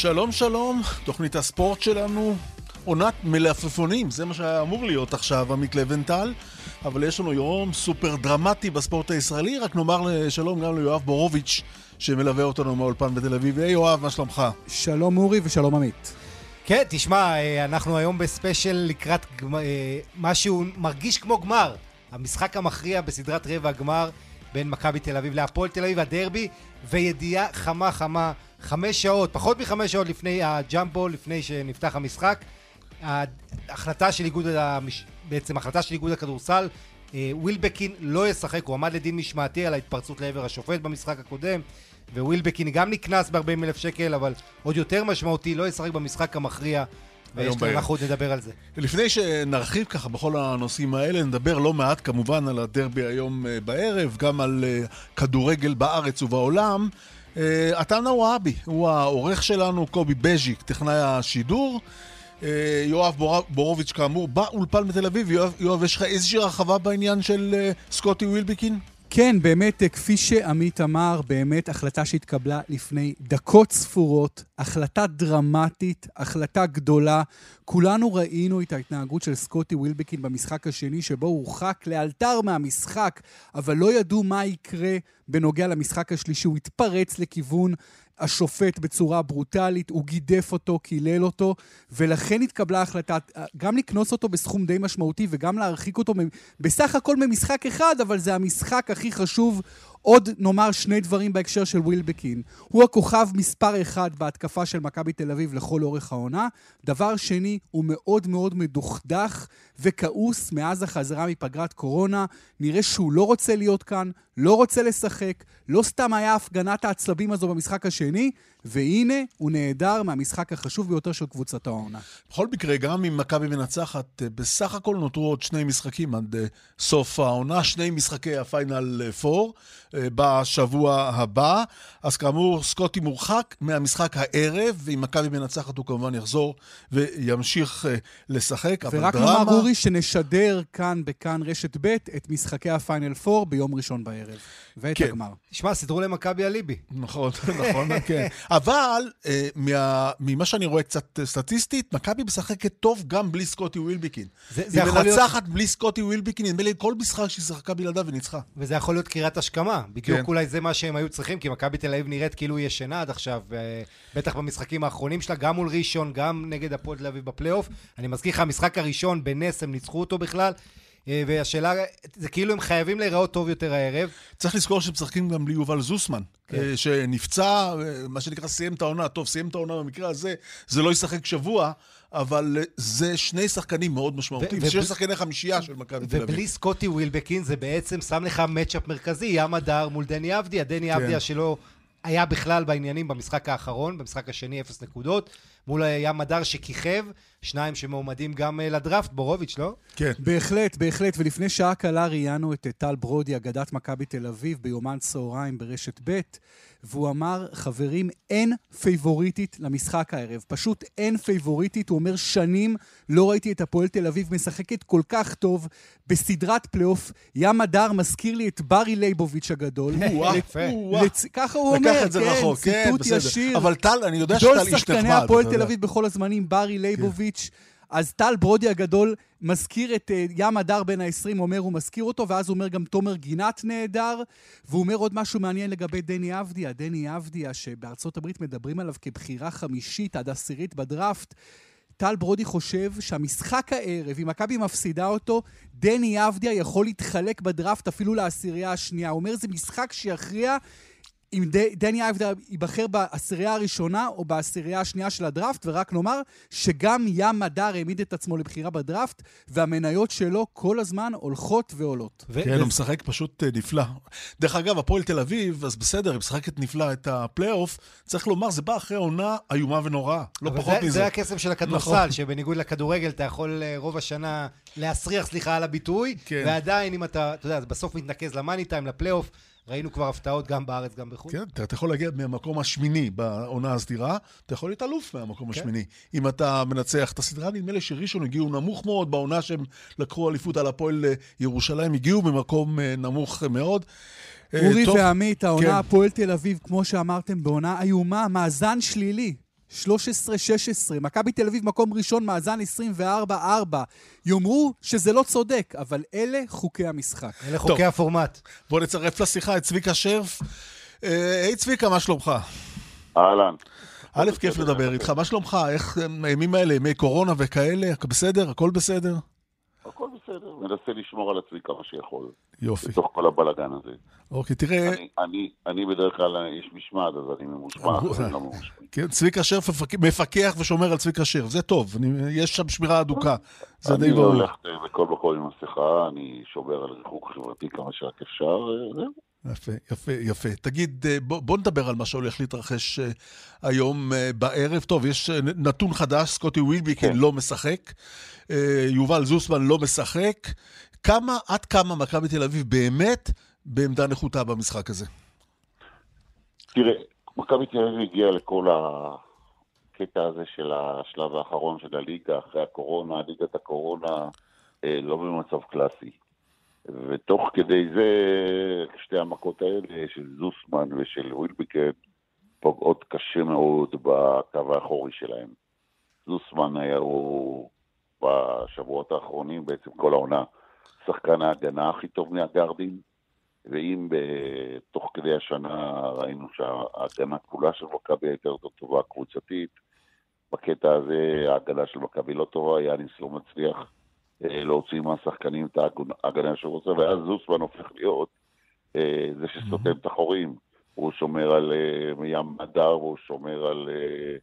שלום שלום, תוכנית הספורט שלנו, עונת מלפפונים, זה מה שהיה אמור להיות עכשיו, עמית לווינטל, אבל יש לנו יום סופר דרמטי בספורט הישראלי, רק נאמר שלום גם ליואב בורוביץ', שמלווה אותנו מהאולפן בתל אביב. היי יואב, מה שלומך? שלום אורי ושלום עמית. כן, תשמע, אנחנו היום בספיישל לקראת משהו מרגיש כמו גמר. המשחק המכריע בסדרת רבע הגמר בין מכבי תל אביב להפועל תל אביב, הדרבי, וידיעה חמה חמה, חמש שעות, פחות מחמש שעות לפני הג'אמבו, לפני שנפתח המשחק. ההחלטה של איגוד, המש... בעצם החלטה של איגוד הכדורסל, ווילבקין לא ישחק, הוא עמד לדין משמעתי על ההתפרצות לעבר השופט במשחק הקודם, ווילבקין גם נקנס ב-40 אלף שקל, אבל עוד יותר משמעותי, לא ישחק במשחק המכריע. ואנחנו עוד נדבר על זה. לפני שנרחיב ככה בכל הנושאים האלה, נדבר לא מעט כמובן על הדרבי היום בערב, גם על כדורגל בארץ ובעולם. עטאנה וואבי, הוא העורך שלנו, קובי בז'יק, טכנאי השידור. יואב בורוביץ' כאמור, באולפן בתל אביב. יואב, יש לך איזושהי הרחבה בעניין של סקוטי ווילבקין? כן, באמת, כפי שעמית אמר, באמת החלטה שהתקבלה לפני דקות ספורות, החלטה דרמטית, החלטה גדולה. כולנו ראינו את ההתנהגות של סקוטי ווילבקין במשחק השני, שבו הוא הורחק לאלתר מהמשחק, אבל לא ידעו מה יקרה בנוגע למשחק השלישי. הוא התפרץ לכיוון השופט בצורה ברוטלית, הוא גידף אותו, קילל אותו, ולכן התקבלה החלטה גם לקנוס אותו בסכום די משמעותי וגם להרחיק אותו בסך הכל ממשחק אחד, אבל זה המשחק הכי חשוב. עוד נאמר שני דברים בהקשר של ווילבקין. הוא הכוכב מספר אחד בהתקפה של מכבי תל אביב לכל אורך העונה. דבר שני, הוא מאוד מאוד מדוכדך וכעוס מאז החזרה מפגרת קורונה. נראה שהוא לא רוצה להיות כאן, לא רוצה לשחק, לא סתם היה הפגנת העצלבים הזו במשחק השני, והנה הוא נעדר מהמשחק החשוב ביותר של קבוצת העונה. בכל מקרה, גם אם מכבי מנצחת, בסך הכל נותרו עוד שני משחקים עד סוף העונה, שני משחקי הפיינל 4 בשבוע הבא. אז כאמור, סקוטי מורחק מהמשחק הערב, ואם מכבי מנצחת הוא כמובן יחזור וימשיך לשחק. ורק נאמר, דרמה... אורי, שנשדר כאן בכאן רשת ב' את משחקי הפיינל 4 ביום ראשון בערב. ואת כן. הגמר. תשמע, סידרו למכבי אליבי. נכון, נכון, כן. אבל אה, מה, ממה שאני רואה קצת סטטיסטית, מכבי משחקת טוב גם בלי סקוטי. זה, זה היא מנצחת להיות... בלי סקוטי ווילבקין, נדמה לי כל משחק שהיא שיחקה בלעדיו וניצחה. וזה יכול להיות קריאת השכמה. בדיוק כן. אולי זה מה שהם היו צריכים, כי מכבי תל אביב נראית כאילו היא ישנה עד עכשיו, בטח במשחקים האחרונים שלה, גם מול ראשון, גם נגד הפועל תל אביב בפלייאוף. אני מזכיר לך, המשחק הראשון בנס הם ניצחו אותו בכלל. והשאלה, זה כאילו הם חייבים להיראות טוב יותר הערב. צריך לזכור שהם משחקים גם בלי יובל זוסמן, כן. שנפצע, מה שנקרא סיים את העונה, טוב, סיים את העונה במקרה הזה, זה לא ישחק שבוע, אבל זה שני שחקנים מאוד משמעותיים, שני שחקני חמישייה של מכבי תל אביב. ובלי סקוטי ווילבקין זה בעצם שם לך מצ'אפ מרכזי, ים הדר מול דני אבדיה, דני כן. אבדיה שלא היה בכלל בעניינים במשחק האחרון, במשחק השני אפס נקודות, מול ים הדר שכיכב, שניים שמועמדים גם לדראפט, בורוביץ', לא? כן. בהחלט, בהחלט, ולפני שעה קלה ראיינו את טל ברודי, אגדת מכבי תל אביב, ביומן צהריים ברשת ב', והוא אמר, חברים, אין פייבוריטית למשחק הערב. פשוט אין פייבוריטית. הוא אומר, שנים לא ראיתי את הפועל תל אביב משחקת כל כך טוב בסדרת פלייאוף. ים הדר מזכיר לי את ברי לייבוביץ' הגדול. ככה הוא אומר, כן, ציטוט ישיר. אבל טל, אני יודע שטל איש נחמד. תל אביב בכל הזמנים, ברי לייבוביץ'. אז טל ברודי הגדול מזכיר את אה, ים הדר בן ה-20, אומר הוא מזכיר אותו, ואז הוא אומר גם תומר גינת נהדר, והוא אומר עוד משהו מעניין לגבי דני אבדיה. דני אבדיה, שבארצות הברית מדברים עליו כבחירה חמישית עד עשירית בדראפט, טל ברודי חושב שהמשחק הערב, אם מכבי מפסידה אותו, דני אבדיה יכול להתחלק בדראפט אפילו לעשירייה השנייה. הוא אומר, זה משחק שיכריע אם דני אבדיה ייבחר בעשירייה הראשונה או בעשירייה השנייה של הדראפט, ורק נאמר שגם ים הדר העמיד את עצמו לבחירה בדראפט, והמניות שלו כל הזמן הולכות ועולות. כן, הוא משחק פשוט נפלא. דרך אגב, הפועל תל אביב, אז בסדר, היא משחקת נפלא את הפלייאוף, צריך לומר, זה בא אחרי עונה איומה ונוראה, לא פחות מזה. זה הקסם של הכדורסל, שבניגוד לכדורגל אתה יכול רוב השנה להסריח, סליחה על הביטוי, ועדיין אם אתה, אתה יודע, בסוף מתנקז למאני טיים, לפלייאוף, ראינו כבר הפתעות גם בארץ, גם בחו"ל. כן, אתה יכול להגיע מהמקום השמיני בעונה הסדירה, אתה יכול להיות אלוף מהמקום כן. השמיני. אם אתה מנצח את הסדרה, נדמה לי שראשון הגיעו נמוך מאוד בעונה שהם לקחו אליפות על הפועל ירושלים, הגיעו במקום נמוך מאוד. אורי ועמית, העונה כן. הפועל תל אביב, כמו שאמרתם, בעונה איומה, מאזן שלילי. 13-16, מכבי תל אביב מקום ראשון, מאזן 24-4. יאמרו שזה לא צודק, אבל אלה חוקי המשחק. אלה חוקי הפורמט. בוא נצרף לשיחה את צביקה שרף. אה, היי צביקה, מה שלומך? אהלן. א', כיף לדבר איתך. מה שלומך? איך הימים האלה, ימי קורונה וכאלה? בסדר? הכל בסדר? הכל בסדר, מנסה לשמור על עצמי כמה שיכול. יופי. בתוך כל הבלאגן הזה. אוקיי, תראה... אני, אני, אני בדרך כלל איש משמעת, אז אני ממושמע, אני לא ממושמע. כן, צביקה שרף מפק- מפקח ושומר על צביקה שרף, זה טוב, אני- יש שם שמירה אדוקה, זה די אני לא ברור. הולך אה, בכל מקום עם מסכה, אני שומר על ריחוק חברתי כמה שרק אפשר, אה, זהו. יפה, יפה, יפה. תגיד, אה, בוא, בוא נדבר על מה שהולך להתרחש אה, היום אה, בערב. טוב, יש נתון חדש, סקוטי ווילביקן כן. לא משחק, יובל זוסמן לא משחק. כמה, עד כמה מכבי תל אביב באמת בעמדה נחותה במשחק הזה? תראה, מכבי תל אביב הגיעה לכל הקטע הזה של השלב האחרון של הליגה, אחרי הקורונה, ליגת הקורונה, לא במצב קלאסי. ותוך כדי זה, שתי המכות האלה של זוסמן ושל ווילביקן פוגעות קשה מאוד בקו האחורי שלהם. זוסמן היה הוא בשבועות האחרונים, בעצם כל העונה, שחקן ההגנה הכי טוב מהגארדים, ואם תוך כדי השנה ראינו שההגנה כולה של מכבי הייתה יותר טובה קבוצתית, בקטע הזה ההגנה של מכבי לא טובה, יאניס לא מצליח להוציא מהשחקנים את ההגנה- שהוא רוצה, ואז זוסמן הופך להיות אה, זה שסותם את החורים. הוא שומר על אה, ים מדר, והוא שומר על אה,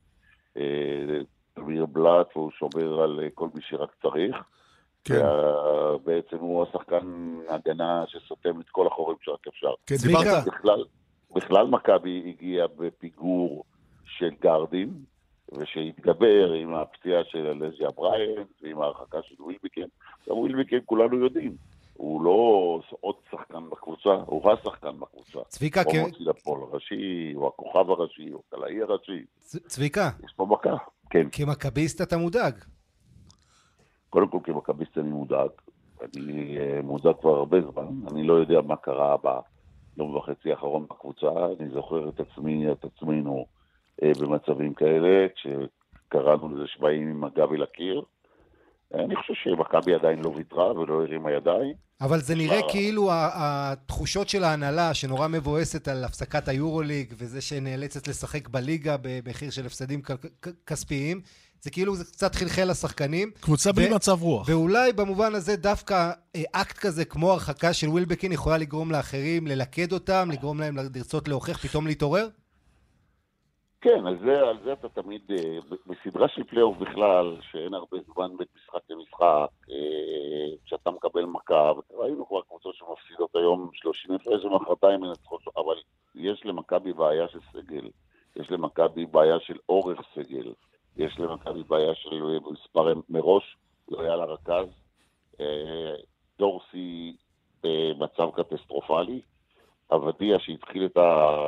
אה, תמיר בלאט, והוא שומר על אה, כל מי שרק צריך. כן, וה- בעצם הוא השחקן הגנה שסותם את כל החורים שרק אפשר. כן. דיברת... בכלל, בכלל מכבי הגיעה בפיגור של גארדים, ושהתגבר עם הפציעה של אלייז'ה בראיינט ועם ההרחקה של ווילביקן. גם ווילביקן כולנו יודעים, הוא לא עוד שחקן בקבוצה, הוא השחקן בקבוצה. צביקה, הוא כ- מוציא לפועל הראשי, הוא הכוכב הראשי, הוא הקלעי הראשי. צביקה, יש פה מכה. כן. כמכביסט אתה מודאג. קודם כל כמכביסט אני מודאג. אני אה, מודאג כבר הרבה זמן. אני לא יודע מה קרה ביום וחצי האחרון בקבוצה. אני זוכר את עצמי, את עצמנו, במצבים כאלה, כשקראנו לזה שבאים עם הגב אל הקיר. אני חושב שמכבי עדיין לא ויתרה ולא הרימה ידיים. אבל זה נראה מה? כאילו התחושות של ההנהלה, שנורא מבואסת על הפסקת היורוליג, וזה שנאלצת לשחק בליגה במחיר של הפסדים כספיים, זה כאילו זה קצת חלחל לשחקנים. קבוצה בלי מצב רוח. ואולי במובן הזה דווקא אה, אקט כזה כמו הרחקה של ווילבקין יכולה לגרום לאחרים ללכד אותם, לגרום להם לרצות להוכיח, פתאום להתעורר? כן, על זה, על זה אתה תמיד, אה, בסדרה של פלייאוף בכלל, שאין הרבה זמן בין משחק למשחק, אה, כשאתה מקבל מכה, וראינו כבר קבוצות שמפסידות היום 30 הפרש ומחרתיים מנצחות, אבל יש למכבי בעיה של סגל, יש למכבי בעיה של אורך סגל, יש למכבי בעיה של אה, מספר מראש, לא היה לה רכז, דורסי במצב קטסטרופלי, עבדיה שהתחיל את.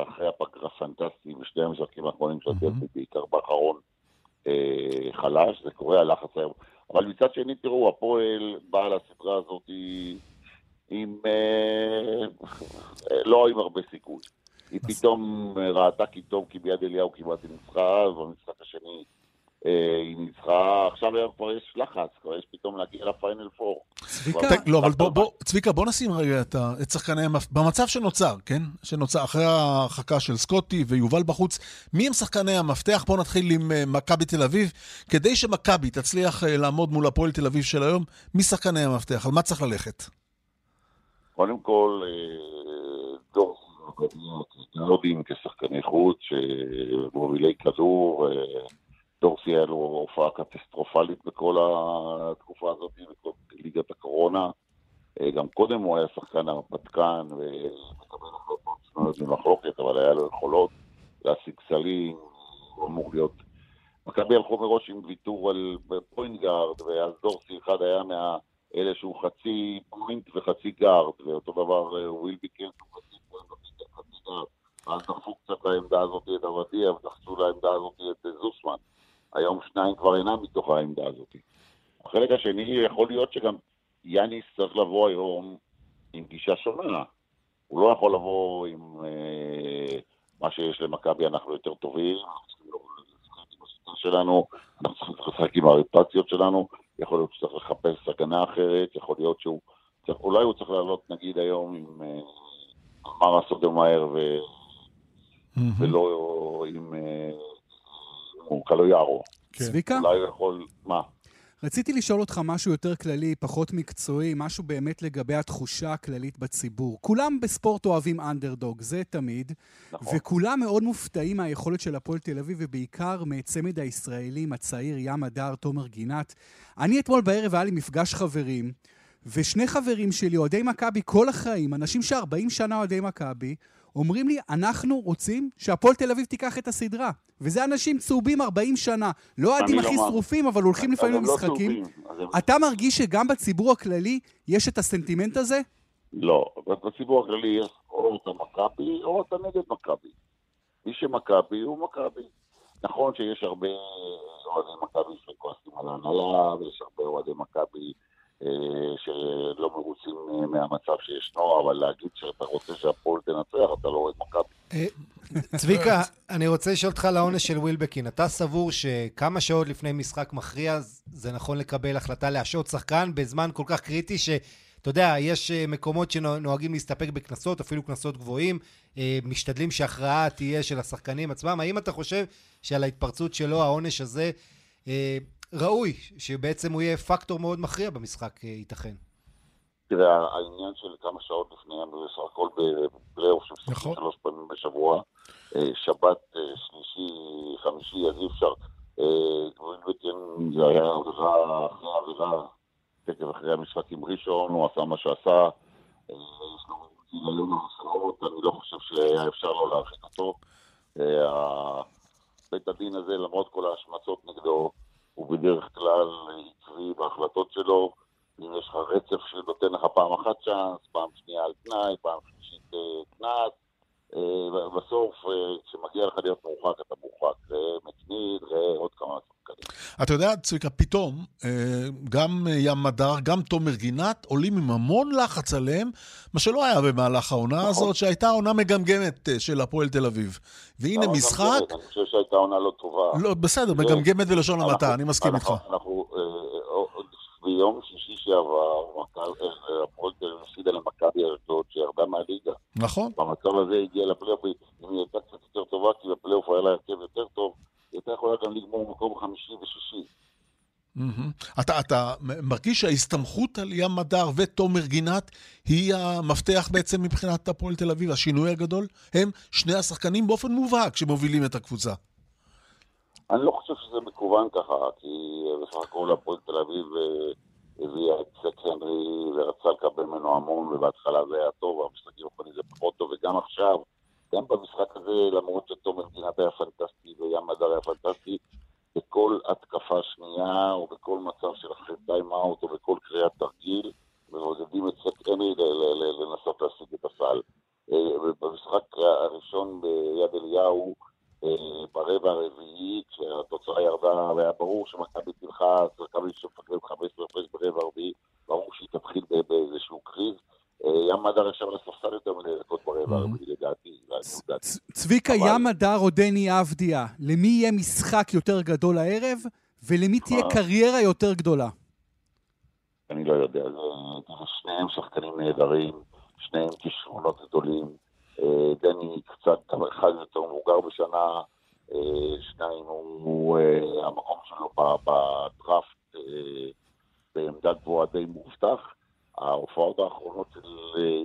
אחרי הפגרה פנטסטי בשני המשחקים האחרונים של הדרבי, בעיקר באחרון, אה, חלש, זה קורה הלחץ היום. אבל מצד שני, תראו, הפועל באה לסדרה הזאת עם... אה, לא עם הרבה סיכוי. היא פתאום אה, ראתה כי טוב, כי ביד אליהו כמעט היא ניצחה, ובמשחק השני היא ניצחה, עכשיו כבר יש לחץ, כבר יש פתאום להגיע לפיינל פור. צביקה, לא, אבל בוא, בוא, צביקה, בוא נשים רגע את, שחקני המפ... במצב שנוצר, כן? שנוצר אחרי ההרחקה של סקוטי ויובל בחוץ, מי הם שחקני המפתח? בוא נתחיל עם אה, מכבי תל אביב. כדי שמכבי תצליח אה, לעמוד מול הפועל תל אביב של היום, מי שחקני המפתח? על מה צריך ללכת? קודם כל, אה, דור, גארדים כשחקני חוץ, שמובילי כדור, אה, דורסי היה לו הופעה קטסטרופלית בכל התקופה הזאת, בכל ליגת הקורונה. אה, גם קודם הוא היה שחקן הרפתקן ומקבל החלטות שנויות במחלוקת, אבל היה לו יכולות להשיג סלים, הוא אמור להיות... מכבי הלכו מראש עם ויתור על פוינט גארד, ואז דורסי אחד היה מה... אלה שהוא חצי פוינט וחצי גארד, ואותו דבר אה, ווילביקן הוא חצי פוינט וחצי גארד. אז דחפו קצת לעמדה הזאת את עבדיה, ודחפו לעמדה הזאת את זוסמן. היום שניים כבר אינם מתוך העמדה הזאת. החלק השני, יכול להיות שגם יאניס צריך לבוא היום עם גישה שונה. הוא לא יכול לבוא עם אה, מה שיש למכבי, אנחנו יותר טובים, אנחנו צריכים לשחק עם שלנו, אנחנו צריכים לשחק עם הרוטציות שלנו, יכול להיות שצריך לחפש הגנה אחרת, יכול להיות שהוא, צריך, אולי הוא צריך לעלות נגיד היום עם אה, מרה סודומאייר ו... ולא עם אה, קלויארו. כן. צביקה? אולי הוא יכול, מה? רציתי לשאול אותך משהו יותר כללי, פחות מקצועי, משהו באמת לגבי התחושה הכללית בציבור. כולם בספורט אוהבים אנדרדוג, זה תמיד. נכון. וכולם מאוד מופתעים מהיכולת של הפועל תל אביב, ובעיקר מצמד הישראלים הצעיר, ים הדר, תומר גינת. אני אתמול בערב היה לי מפגש חברים, ושני חברים שלי, אוהדי מכבי כל החיים, אנשים ש-40 שנה אוהדי מכבי, אומרים לי, אנחנו רוצים שהפועל תל אביב תיקח את הסדרה. וזה אנשים צהובים 40 שנה. לא האוהדים לא הכי לא שרופים, אבל הולכים לפעמים למשחקים. לא אתה מרגיש שגם בציבור הכללי יש את הסנטימנט הזה? לא, בציבור הכללי יש או אתה מכבי או אתה נגד מכבי. מי שמכבי הוא מכבי. נכון שיש הרבה אוהדי מכבי שכועסים על ההנהלה, ויש הרבה אוהדי מכבי אה, שלא מרוצים אה, מהמצב שישנו, אבל להגיד שאתה רוצה שהפועל תנצח, אתה לא אוהד מכבי. אה, צביקה, אני רוצה לשאול אותך על העונש של ווילבקין. אתה סבור שכמה שעות לפני משחק מכריע זה נכון לקבל החלטה להשעות שחקן בזמן כל כך קריטי ש... אתה יודע, יש מקומות שנוהגים להסתפק בקנסות, אפילו קנסות גבוהים, משתדלים שהכרעה תהיה של השחקנים עצמם. האם אתה חושב שעל ההתפרצות שלו, העונש הזה, ראוי, שבעצם הוא יהיה פקטור מאוד מכריע במשחק, אה, ייתכן. תראה, העניין של כמה שעות לפני, בסך הכל בפלייאוף שמשחקים נכון. שלוש פעמים בשבוע, אה, שבת, אה, שלישי, חמישי, אז אי אפשר. גרינבטן זה היה עבירה אחרי עבירה, תקף אחרי המשחק עם ראשון, הוא עשה מה שעשה. יש לו גיליון הרשעות, אני לא חושב שהיה אפשר לא להרחיק אותו. בית הדין הזה, למרות כל ההשמצות נגדו, הוא בדרך כלל עקבי בהחלטות שלו. אם יש לך רצף שנותן לך פעם אחת צ'אנס, פעם שנייה על תנאי, פעם שלישית קנס, אה, בסוף אה, כשמגיע לך להיות מורחק, אתה מורחק. ראה מצמיד, ראה עוד כמה שחקנים. אתה יודע, צביקה, פתאום גם ים מדר, גם תומר גינת עולים עם המון לחץ עליהם, מה שלא היה במהלך העונה נכון. הזאת, שהייתה עונה מגמגמת של הפועל תל אביב. והנה לא, משחק... אני חושב שהייתה עונה לא טובה. לא, בסדר, מגמגמת ולשון המעטה, אני מסכים איתך. אנחנו, ביום שישי שעבר, הפועל תל אביב הפסידה למכבי אשדוד, שירדה מהליגה. נכון. במצב הזה הגיעה לפלייאוף, אם היא הייתה קצת יותר טובה, כי בפלייאוף היה לה הרכב יותר טוב, היא הייתה יכולה גם לגמור מקום חמישי ושישי. אתה, אתה מרגיש שההסתמכות על ים מדר ותומר גינת היא המפתח בעצם מבחינת הפועל תל אביב, השינוי הגדול? הם שני השחקנים באופן מובהק שמובילים את הקבוצה. אני לא חושב שזה מכוון ככה, כי בסך הכל הפועל תל אביב אה, הביאה את סק הנרי ורצה לקבל ממנו המון, ובהתחלה זה היה טוב, המשחקים האחרונים זה פחות טוב, וגם עכשיו, גם במשחק הזה, למרות שתומר גינת היה פנטסטי וים מדר היה פנטסטי, בכל התקפה שנייה, או בכל מצב של אחרי טיים-אאוט, או בכל קריאת תרגיל, מעודדים את סק הנרי לנסות להשיג את הסל. אה, במשחק הראשון ביד אליהו, אה, ברבע הרביעי, ירדה והיה ברור שמכבי תלחץ, מכבי שמפקד 15 הפרש ברבע הרביעי, ברור שהיא תתחיל באיזשהו קריז. אה, ים מדר ישב על הספסל יותר מדי דקות ברבע mm-hmm. הרביעי לדעתי. צביקה, ים מדר או דני אבדיה, למי יהיה משחק יותר גדול הערב, ולמי תהיה קריירה יותר גדולה? אני לא יודע, שניהם שחקנים נהדרים, שניהם כישרונות גדולים. אה, דני קצת, אחד יותר מבוגר בשנה, אה, שניים הוא אה, המקום שלו בדראפט בעמדה גבוהה די מובטח. ההופעות האחרונות של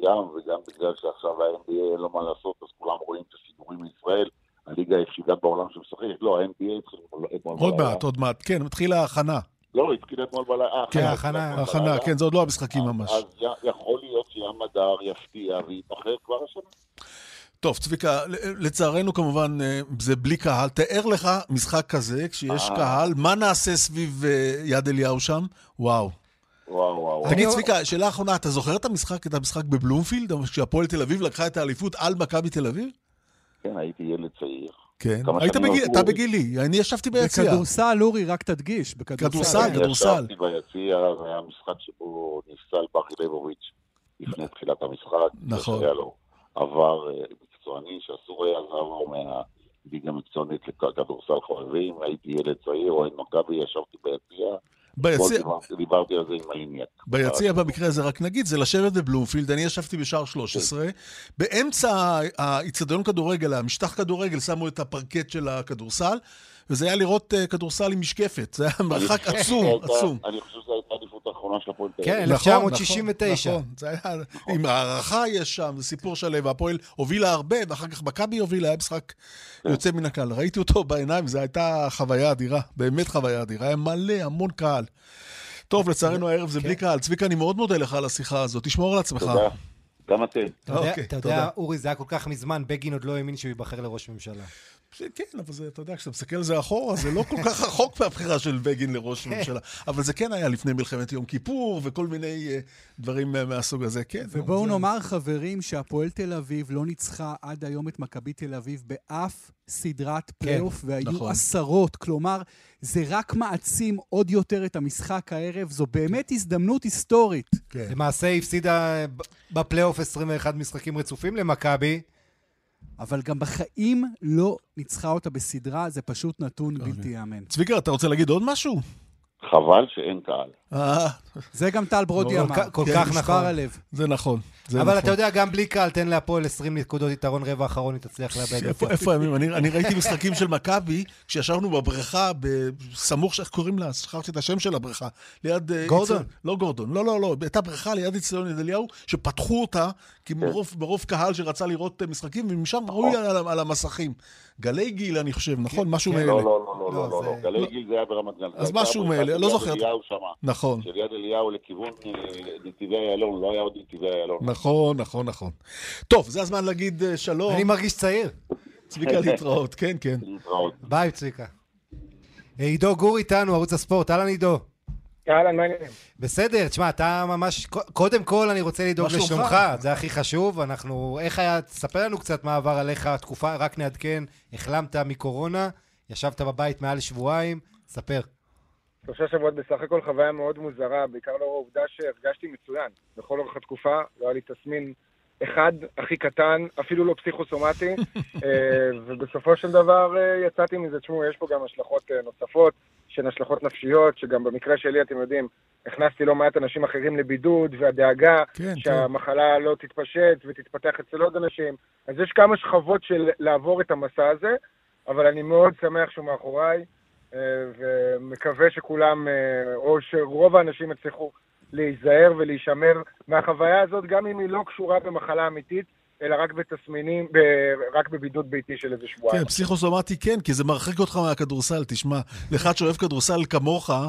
ים, וגם בגלל שעכשיו ה-NBA אין לו מה לעשות, אז כולם רואים את השידורים מישראל. הליגה היחידה בעולם שמשחקת, לא, ה-NBA התחיל אתמול בלילה. עוד מעט, עוד מעט, כן, מתחילה ההכנה. לא, התחיל אתמול בלילה. כן, ההכנה, ההכנה, כן, זה עוד לא המשחקים ממש. אז יכול להיות ים הדר יפתיע וייבחר כבר השנה. טוב, צביקה, לצערנו כמובן אה, זה בלי קהל. תאר לך משחק כזה, כשיש אה. קהל, מה נעשה סביב אה, יד אליהו שם? וואו. וואו, וואו. תגיד, צביקה, שאלה אחרונה, אתה זוכר את המשחק, את המשחק בבלומפילד, כשהפועל תל אביב לקחה את האליפות על מכבי תל אביב? כן, הייתי ילד צעיר. כן, היית בגיל, אתה בגילי, אני ישבתי ביציע. בכדורסל, אורי, רק תדגיש, בכדורסל. כדורסל, ישבתי ביציע, זה היה משחק שבו נפסל בכי ליבוביץ' לפני תחילת המשחק. נכון. עבר מקצועני שאסור היה לעבור ליגה מקצוענית לכדורסל חובבים, הייתי ילד צעיר, אוהד מכבי, ישבתי ביציע. ביציע, דיברתי, על זה עם האיניאק. ביציע במקרה הזה, רק נגיד, זה לשבת בבלומפילד, אני ישבתי בשער 13, באמצע האיצטדיון כדורגל, המשטח כדורגל, שמו את הפרקט של הכדורסל, וזה היה לראות uh, כדורסל עם משקפת, זה היה מרחק עצום, עצום. אני חושב שזו הייתה האליפות האחרונה של הפועל תל כן, אביב. נכון, 1969. נכון, זה היה, עם הערכה יש שם, זה סיפור שלם, והפועל הובילה הרבה, ואחר כך מכבי הובילה, היה משחק יוצא מן הכלל. ראיתי אותו בעיניים, זו הייתה חוויה אדירה, באמת חוויה אדירה, היה מלא, המון קהל. טוב, לצערנו הערב זה בלי קהל. צביקה, אני מאוד מודה לך על השיחה הזאת, תשמור על עצמך. תודה. גם אתם. אתה יודע- אוקיי. יודע, אורי, זה היה כל כך מזמן, בגין עוד לא האמין שהוא ייבחר לראש ממשלה. כן, אבל זה, אתה יודע, כשאתה מסתכל על זה אחורה, זה לא כל כך רחוק מהבחירה של בגין לראש ממשלה. אבל זה כן היה לפני מלחמת יום כיפור וכל מיני אה, דברים אה, מהסוג הזה, כן. ובואו זה- נאמר, חברים, שהפועל תל אביב לא ניצחה עד היום את מכבי תל אביב באף סדרת פלייאוף, והיו נכון. עשרות. כלומר, זה רק מעצים עוד יותר את המשחק הערב. זו באמת הזדמנות היסטורית. כן. למעשה היא הפסידה בפלייאוף 21 משחקים רצופים למכבי. אבל גם בחיים לא ניצחה אותה בסדרה, זה פשוט נתון בלתי ייאמן. צביקה, אתה רוצה להגיד עוד משהו? חבל שאין קהל. אה, זה גם טל ברודי אמר. כל כן, כך נכון. זה נכון. אבל. אתה יודע, גם בלי קהל, תן להפועל 20 נקודות יתרון רבע אחרון, היא תצליח לאבד. איפה, הימים? אני, ראיתי משחקים של מכבי, כשישבנו בבריכה, בסמוך, איך קוראים לה? שכחתי את השם של הבריכה. ליד... אה, גורדון? לא גורדון, לא, לא, לא. הייתה בריכה ליד אצטדיון יד אליהו, שפתחו אותה, כי מרוב, מרוב קהל שרצה לראות אה, משחקים, ומשם ראו לי על, המסכים. גלי גיל, אני חושב, נכון? משהו כן, מאלה. לא, לא, לא, לא, לא, לא, לא, זה- לא. גלי גיל זה היה ברמת גן. אז משהו מאלה, לא יד זוכר. אליהו שמה. נכון, של יד אליהו לכיוון אה, נתיבי איילון, לא היה עוד נתיבי איילון. נכון, נכון, נכון. טוב, זה הזמן להגיד אה, שלום. אני מרגיש צעיר. צביקה להתראות, כן, כן. להתראות. ביי, צביקה. אה, עידו גור איתנו, ערוץ הספורט. אהלן עידו. אהלן, מה העניינים? בסדר, תשמע, אתה ממש... קודם כל, אני רוצה לדאוג? לשלומך, זה הכי חשוב. אנחנו... איך היה... תספר לנו קצת מה עבר עליך התקופה, רק נעדכן. החלמת מקורונה, ישבת בבית מעל שבועיים, ספר. שלושה שבועות בסך הכל חוויה מאוד מוזרה, בעיקר לאור העובדה שהרגשתי מצוין. בכל אורך התקופה לא היה לי תסמין אחד, הכי קטן, אפילו לא פסיכוסומטי, אה, ובסופו של דבר אה, יצאתי מזה. תשמעו, יש פה גם השלכות אה, נוספות, שהן השלכות נפשיות, שגם במקרה שלי, אתם יודעים, הכנסתי לא מעט אנשים אחרים לבידוד, והדאגה כן, שהמחלה לא תתפשט ותתפתח אצל עוד אנשים. אז יש כמה שכבות של לעבור את המסע הזה, אבל אני מאוד שמח שהוא מאחוריי, ומקווה שכולם, אה, או שרוב האנשים יצליחו להיזהר ולהישמר מהחוויה הזאת, גם אם היא לא קשורה במחלה אמיתית, אלא רק בתסמינים, ב, רק בבידוד ביתי של איזה שבועיים. כן, פסיכוסומטי כן, כי זה מרחיק אותך מהכדורסל, תשמע. לאחד שאוהב כדורסל כמוך, אה,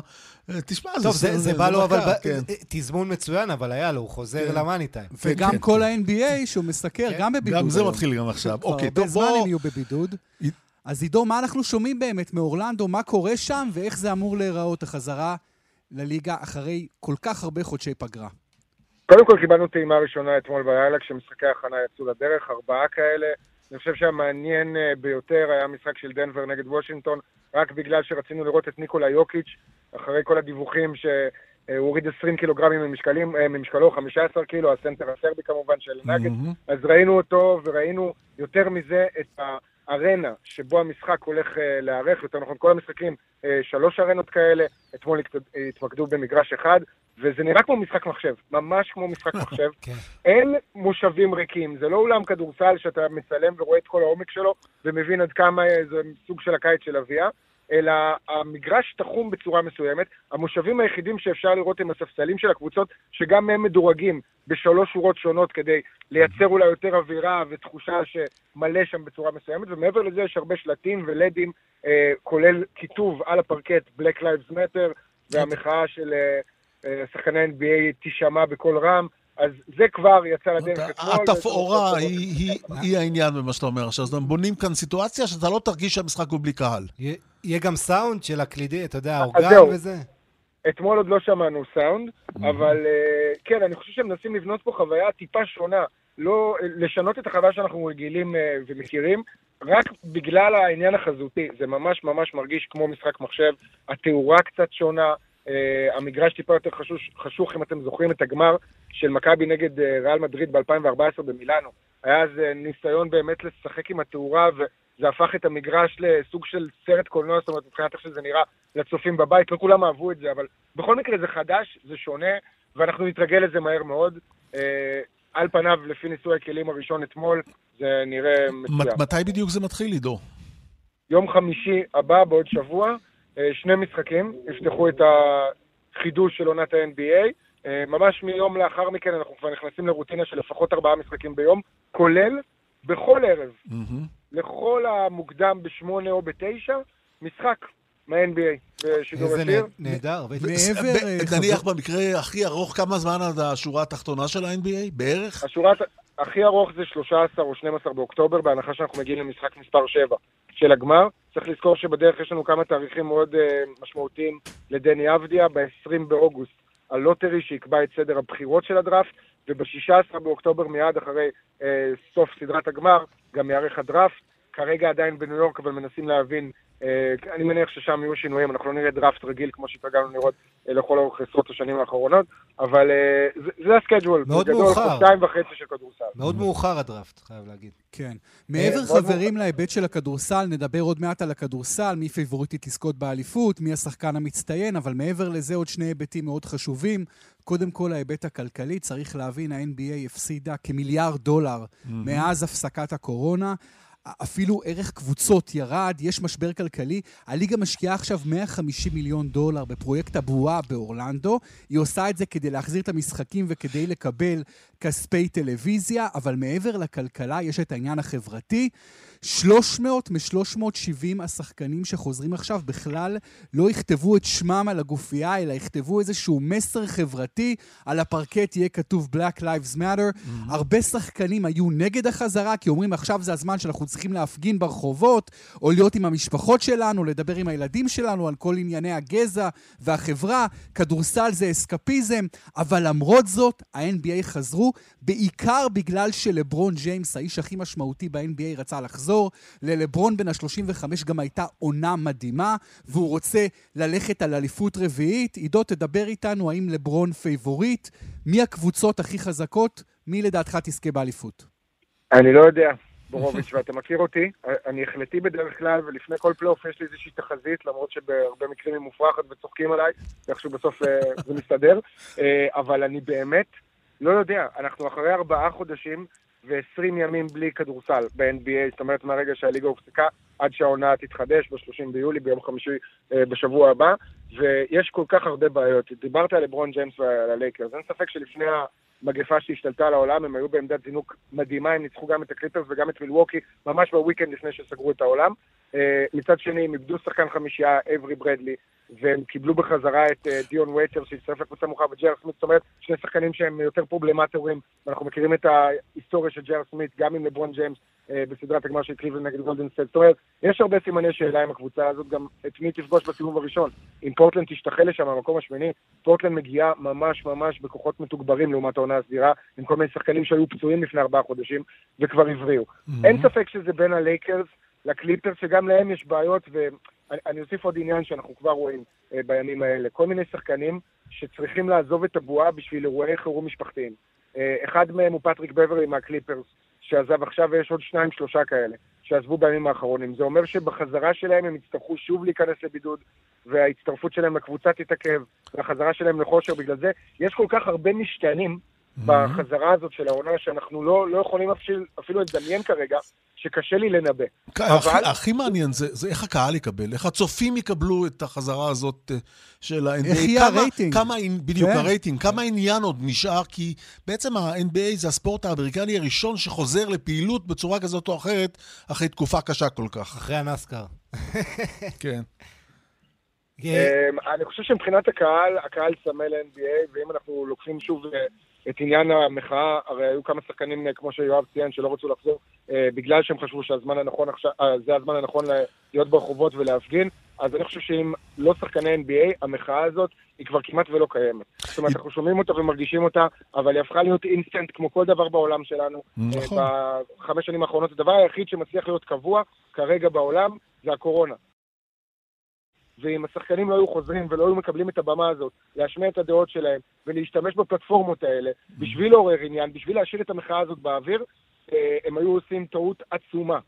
תשמע, טוב, זה, זה בא לו, אבל כן. תזמון מצוין, אבל היה לו, הוא חוזר כן. למאני טיים. וגם כן, כל כן. ה-NBA שהוא מסקר, כן. גם בבידוד גם זה היום. מתחיל גם עכשיו. אוקיי, הרבה טוב, זמן בוא... הם יהיו בבידוד. אז עידו, מה אנחנו שומעים באמת מאורלנדו? מה קורה שם, ואיך זה אמור להיראות החזרה לליגה אחרי כל כך הרבה חודשי פגרה? קודם כל קיבלנו טעימה ראשונה אתמול בלילה כשמשחקי ההכנה יצאו לדרך, ארבעה כאלה. אני חושב שהמעניין אה, ביותר היה המשחק של דנבר נגד וושינגטון, רק בגלל שרצינו לראות את ניקולה יוקיץ', אחרי כל הדיווחים שהוא הוריד 20 קילוגרמים ממשקלים, אה, ממשקלו, 15 קילו, הסנטר הסרבי כמובן של נגד. מהמם. אז ראינו אותו וראינו יותר מזה את הארנה שבו המשחק הולך אה, להיערך, יותר נכון כל המשחקים, אה, שלוש ארנות כאלה, אתמול התמקדו במגרש אחד, וזה נראה כמו משחק מחשב, ממש כמו משחק מחשב. כן. אין מושבים ריקים, זה לא אולם כדורסל שאתה מצלם ורואה את כל העומק שלו ומבין עד כמה זה סוג של הקיץ של אביה, אלא המגרש תחום בצורה מסוימת. המושבים היחידים שאפשר לראות הם הספסלים של הקבוצות, שגם הם מדורגים בשלוש שורות שונות כדי לייצר אולי יותר אווירה ותחושה שמלא שם בצורה מסוימת, ומעבר לזה יש הרבה שלטים ולדים, אה, כולל כיתוב על הפרקט Black Lives Matter, והמחאה של אה, אה, שחקני NBA תישמע בקול רם. אז זה כבר יצא לדרך אתמול. התפאורה היא- העניין במה שאתה אומר עכשיו. אז הם בונים כאן סיטואציה שאתה לא תרגיש שהמשחק הוא בלי קהל. יהיה- גם סאונד של הקלידי, אתה יודע, האורגן. וזה. אתמול עוד לא שמענו סאונד, אבל אה, כן, אני חושב שהם מנסים לבנות פה חוויה טיפה שונה. לא לשנות את החוויה שאנחנו רגילים אה, ומכירים, רק בגלל העניין החזותי. זה ממש ממש מרגיש כמו משחק מחשב, התאורה קצת שונה, אה, המגרש טיפה יותר חשוש, חשוך, אם אתם זוכרים את הגמר של מכבי נגד אה, ריאל מדריד ב-2014 במילאנו. היה אז אה, ניסיון באמת לשחק עם התאורה זה הפך את המגרש לסוג של סרט קולנוע, זאת אומרת, מבחינת איך שזה נראה לצופים בבית, לא כולם אהבו את זה, אבל בכל מקרה זה חדש, זה שונה, ואנחנו נתרגל לזה מהר מאוד. אה, על פניו, לפי ניסוי הכלים הראשון אתמול, זה נראה מצוין. מתי בדיוק זה מתחיל, עידו? יום חמישי הבא, בעוד שבוע, שני משחקים, יפתחו את החידוש של עונת ה-NBA. אה, ממש מיום לאחר מכן אנחנו כבר נכנסים לרוטינה של לפחות ארבעה משחקים ביום, כולל בכל ערב, לכל המוקדם בשמונה או בתשע, משחק מה-NBA בשידור איזה ישיר. נה- נהדר. אה, ב- נניח במקרה הכי ארוך, כמה זמן עד השורה התחתונה של ה-NBA? בערך? השורה הכי ארוך זה 13 או 12 באוקטובר, בהנחה שאנחנו מגיעים למשחק מספר 7 של הגמר. צריך לזכור שבדרך יש לנו כמה תאריכים מאוד uh, משמעותיים לדני אבדיה, ב-20 באוגוסט ה lottery שיקבע את סדר הבחירות של הדראפט, וב-16 באוקטובר מיד אחרי uh, סוף סדרת הגמר גם ייערך הדראפט. כרגע עדיין בניו יורק, אבל מנסים להבין, אני מניח ששם יהיו שינויים, אנחנו לא נראה דראפט רגיל כמו שהתרגלנו לראות uh, לכל אורך עשרות השנים האחרונות, אבל uh, זה, זה הסקייג'ואל. מאוד בגדול, מאוחר. חודשיים וחצי של כדורסל. מאוד מאוחר הדראפט, חייב להגיד. כן. מעבר, חברים, להיבט של הכדורסל, נדבר עוד מעט על הכדורסל, מי פיבוריטית לזכות באליפות, מי השחקן המצטיין, אבל מעבר לזה עוד שני היבטים מאוד חשובים. קודם כל, ההיבט הכלכלי, צריך להבין, ה-NBA הפסידה כמיליארד דולר מאז הפסקת הקורונה. אפילו ערך קבוצות ירד, יש משבר כלכלי. הליגה משקיעה עכשיו 150 מיליון דולר בפרויקט הבועה באורלנדו. היא עושה את זה כדי להחזיר את המשחקים וכדי לקבל כספי טלוויזיה, אבל מעבר לכלכלה יש את העניין החברתי. 300 מ-370 השחקנים שחוזרים עכשיו בכלל לא יכתבו את שמם על הגופייה, אלא יכתבו איזשהו מסר חברתי. על הפרקט יהיה כתוב Black Lives Matter. Mm-hmm. הרבה שחקנים היו נגד החזרה, כי אומרים עכשיו זה הזמן שאנחנו צריכים להפגין ברחובות, או להיות עם המשפחות שלנו, לדבר עם הילדים שלנו על כל ענייני הגזע והחברה. כדורסל זה אסקפיזם, אבל למרות זאת, ה-NBA חזרו, בעיקר בגלל שלברון ג'יימס, האיש הכי משמעותי ב-NBA, רצה לחזור. ללברון בן ה-35 גם הייתה עונה מדהימה, והוא רוצה ללכת על אליפות רביעית. עידו, תדבר איתנו, האם לברון favorite? מי הקבוצות הכי חזקות? מי לדעתך תזכה באליפות? אני לא יודע, בורוביץ', ואתה מכיר אותי, אני החלטי בדרך כלל, ולפני כל פלייאוף יש לי איזושהי תחזית, למרות שבהרבה מקרים היא מופרכת וצוחקים עליי, ואיכשהו בסוף אה, זה מסתדר, אה, אבל אני באמת לא יודע, אנחנו אחרי ארבעה חודשים ו-20 ימים בלי כדורסל ב-NBA, זאת אומרת מהרגע שהליגה הופסקה עד שהעונה תתחדש ב-30 ביולי, ביום חמישי אה, בשבוע הבא, ויש כל כך הרבה בעיות. דיברת על לברון ג'יימס ועל הלייקרס, אין ספק שלפני ה... מגפה שהשתלטה על העולם, הם היו בעמדת זינוק מדהימה, הם ניצחו גם את הקליפרס וגם את מילווקי ממש ב weekend לפני שסגרו את העולם. Uh, מצד שני, הם איבדו שחקן חמישייה, אברי ברדלי, והם קיבלו בחזרה את דיון ווייטרס שהצטרף לקבוצה מאוחר וג'ר סמית, זאת אומרת, שני שחקנים שהם יותר פרובלמטיים, ואנחנו מכירים את ההיסטוריה של ג'ר סמית, גם עם לברון ג'יימס uh, בסדרת הגמר של קליבלנד נגד גולדן סטייט. זאת אומרת, יש הרבה סימני שאלה עם הקבוצה הזאת, גם את מי תפגוש בסיבוב הראשון. אם פורטלנד תשתחל לשם במקום השמיני, פורטלנד מגיעה ממש ממש בכוחות מתוגברים לעומת העונה הסדירה, עם כל מיני שחקנים שהיו פצועים לפני ארבעה חודשים וכבר הבריאו. Mm-hmm. אין ספק שזה בין הלייקרס לקליפרס, שגם להם יש בעיות, ואני אוסיף עוד עניין שאנחנו כבר רואים אה, בימים האלה. כל מיני שחקנים שצריכים לעזוב את הבועה בשביל אירועי חירום משפחתיים. אה, אחד מהם הוא פטריק בברלי מהקליפרס, שעזב עכשיו, ויש עוד שניים, שלושה כאלה, שעזבו בימים האחרונים. זה אומר שבחזרה שלהם הם יצטרכו שוב להיכנס לבידוד, וההצטרפות שלהם לקבוצה תתעכב, והחזרה שלהם לכושר. בגלל זה יש כל כך הרבה משתנים בחזרה הזאת של העונה, שאנחנו לא, לא יכולים אפילו, אפילו לדמיין כרגע, שקשה לי לנבא. הכי, אבל... הכי מעניין זה, זה איך הקהל יקבל, איך הצופים יקבלו את החזרה הזאת אה, של ה-NBA. איך יהיה הרייטינג. כמה, בדיוק, כן. הרייטינג. כן. כמה עניין עוד נשאר, כי בעצם ה-NBA זה הספורט האמריקני הראשון שחוזר לפעילות בצורה כזאת או אחרת, אחרי תקופה קשה כל כך. אחרי הנסקר. כן. אני חושב שמבחינת הקהל, הקהל צמא ל-NBA, ואם אנחנו לוקחים שוב את עניין המחאה, הרי היו כמה שחקנים, כמו שיואב ציין, שלא רצו לחזור, בגלל שהם חשבו שהזמן הנכון עכשיו, זה הזמן הנכון להיות ברחובות ולהפגין, אז אני חושב שאם לא שחקני NBA, המחאה הזאת היא כבר כמעט ולא קיימת. זאת אומרת, אנחנו שומעים אותה ומרגישים אותה, אבל היא הפכה להיות אינסטנט כמו כל דבר בעולם שלנו. נכון. בחמש שנים האחרונות, הדבר היחיד שמצליח להיות קבוע כרגע בעולם זה הקורונה. ואם השחקנים לא היו חוזרים ולא היו מקבלים את הבמה הזאת, להשמיע את הדעות שלהם ולהשתמש בפלטפורמות האלה בשביל לעורר עניין, בשביל להשאיר את המחאה הזאת באוויר, הם היו עושים טעות עצומה.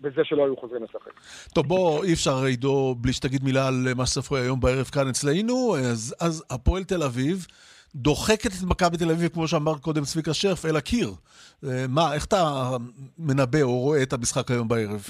בזה שלא היו חוזרים לשחק. טוב, בוא, אי אפשר, עידו, בלי שתגיד מילה על מה שספרי היום בערב כאן אצלנו. אז, אז הפועל תל אביב דוחקת את מכבי תל אביב, כמו שאמר קודם צביקה שרף, אל הקיר. אה, מה, איך אתה מנבא או רואה את המשחק היום בערב?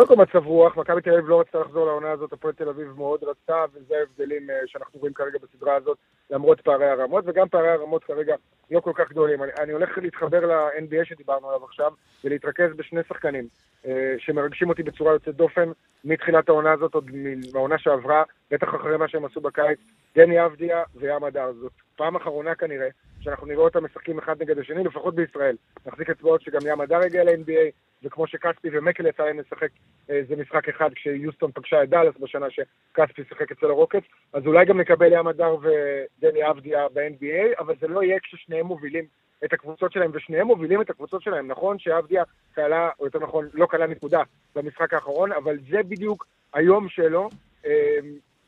קודם כל מצב רוח, מכבי תל אביב לא רצתה לחזור לעונה הזאת, הפועל תל אביב מאוד רצתה, וזה ההבדלים אה, שאנחנו רואים כרגע בסדרה הזאת, למרות פערי הרמות, וגם פערי הרמות כרגע לא כל כך גדולים. אני, אני הולך להתחבר ל-NBA שדיברנו עליו עכשיו, ולהתרכז בשני שחקנים אה, שמרגשים אותי בצורה יוצאת דופן מתחילת העונה הזאת, עוד מהעונה שעברה, בטח אחרי מה שהם עשו בקיץ, דני אבדיה וים הדר. זאת פעם אחרונה כנראה שאנחנו נראה אותם משחקים אחד נגד השני, לפחות בישראל. נחזיק אצבעות שגם ים הדר הגיע ל-NBA, וכמו שקספי ומקל יצא להם לשחק איזה משחק אחד כשיוסטון פגשה את דאלאס בשנה שקספי שיחק אצל הרוקץ, אז אולי גם נקבל ים הדר ודני אבדיה ב-NBA, אבל זה לא יהיה כששניהם מובילים את הקבוצות שלהם, ושניהם מובילים את הקבוצות שלהם. נכון שאבדיה קלה, או יותר נכון, לא קלה נקודה במשחק האחרון, אבל זה בדיוק היום שלו. אמ,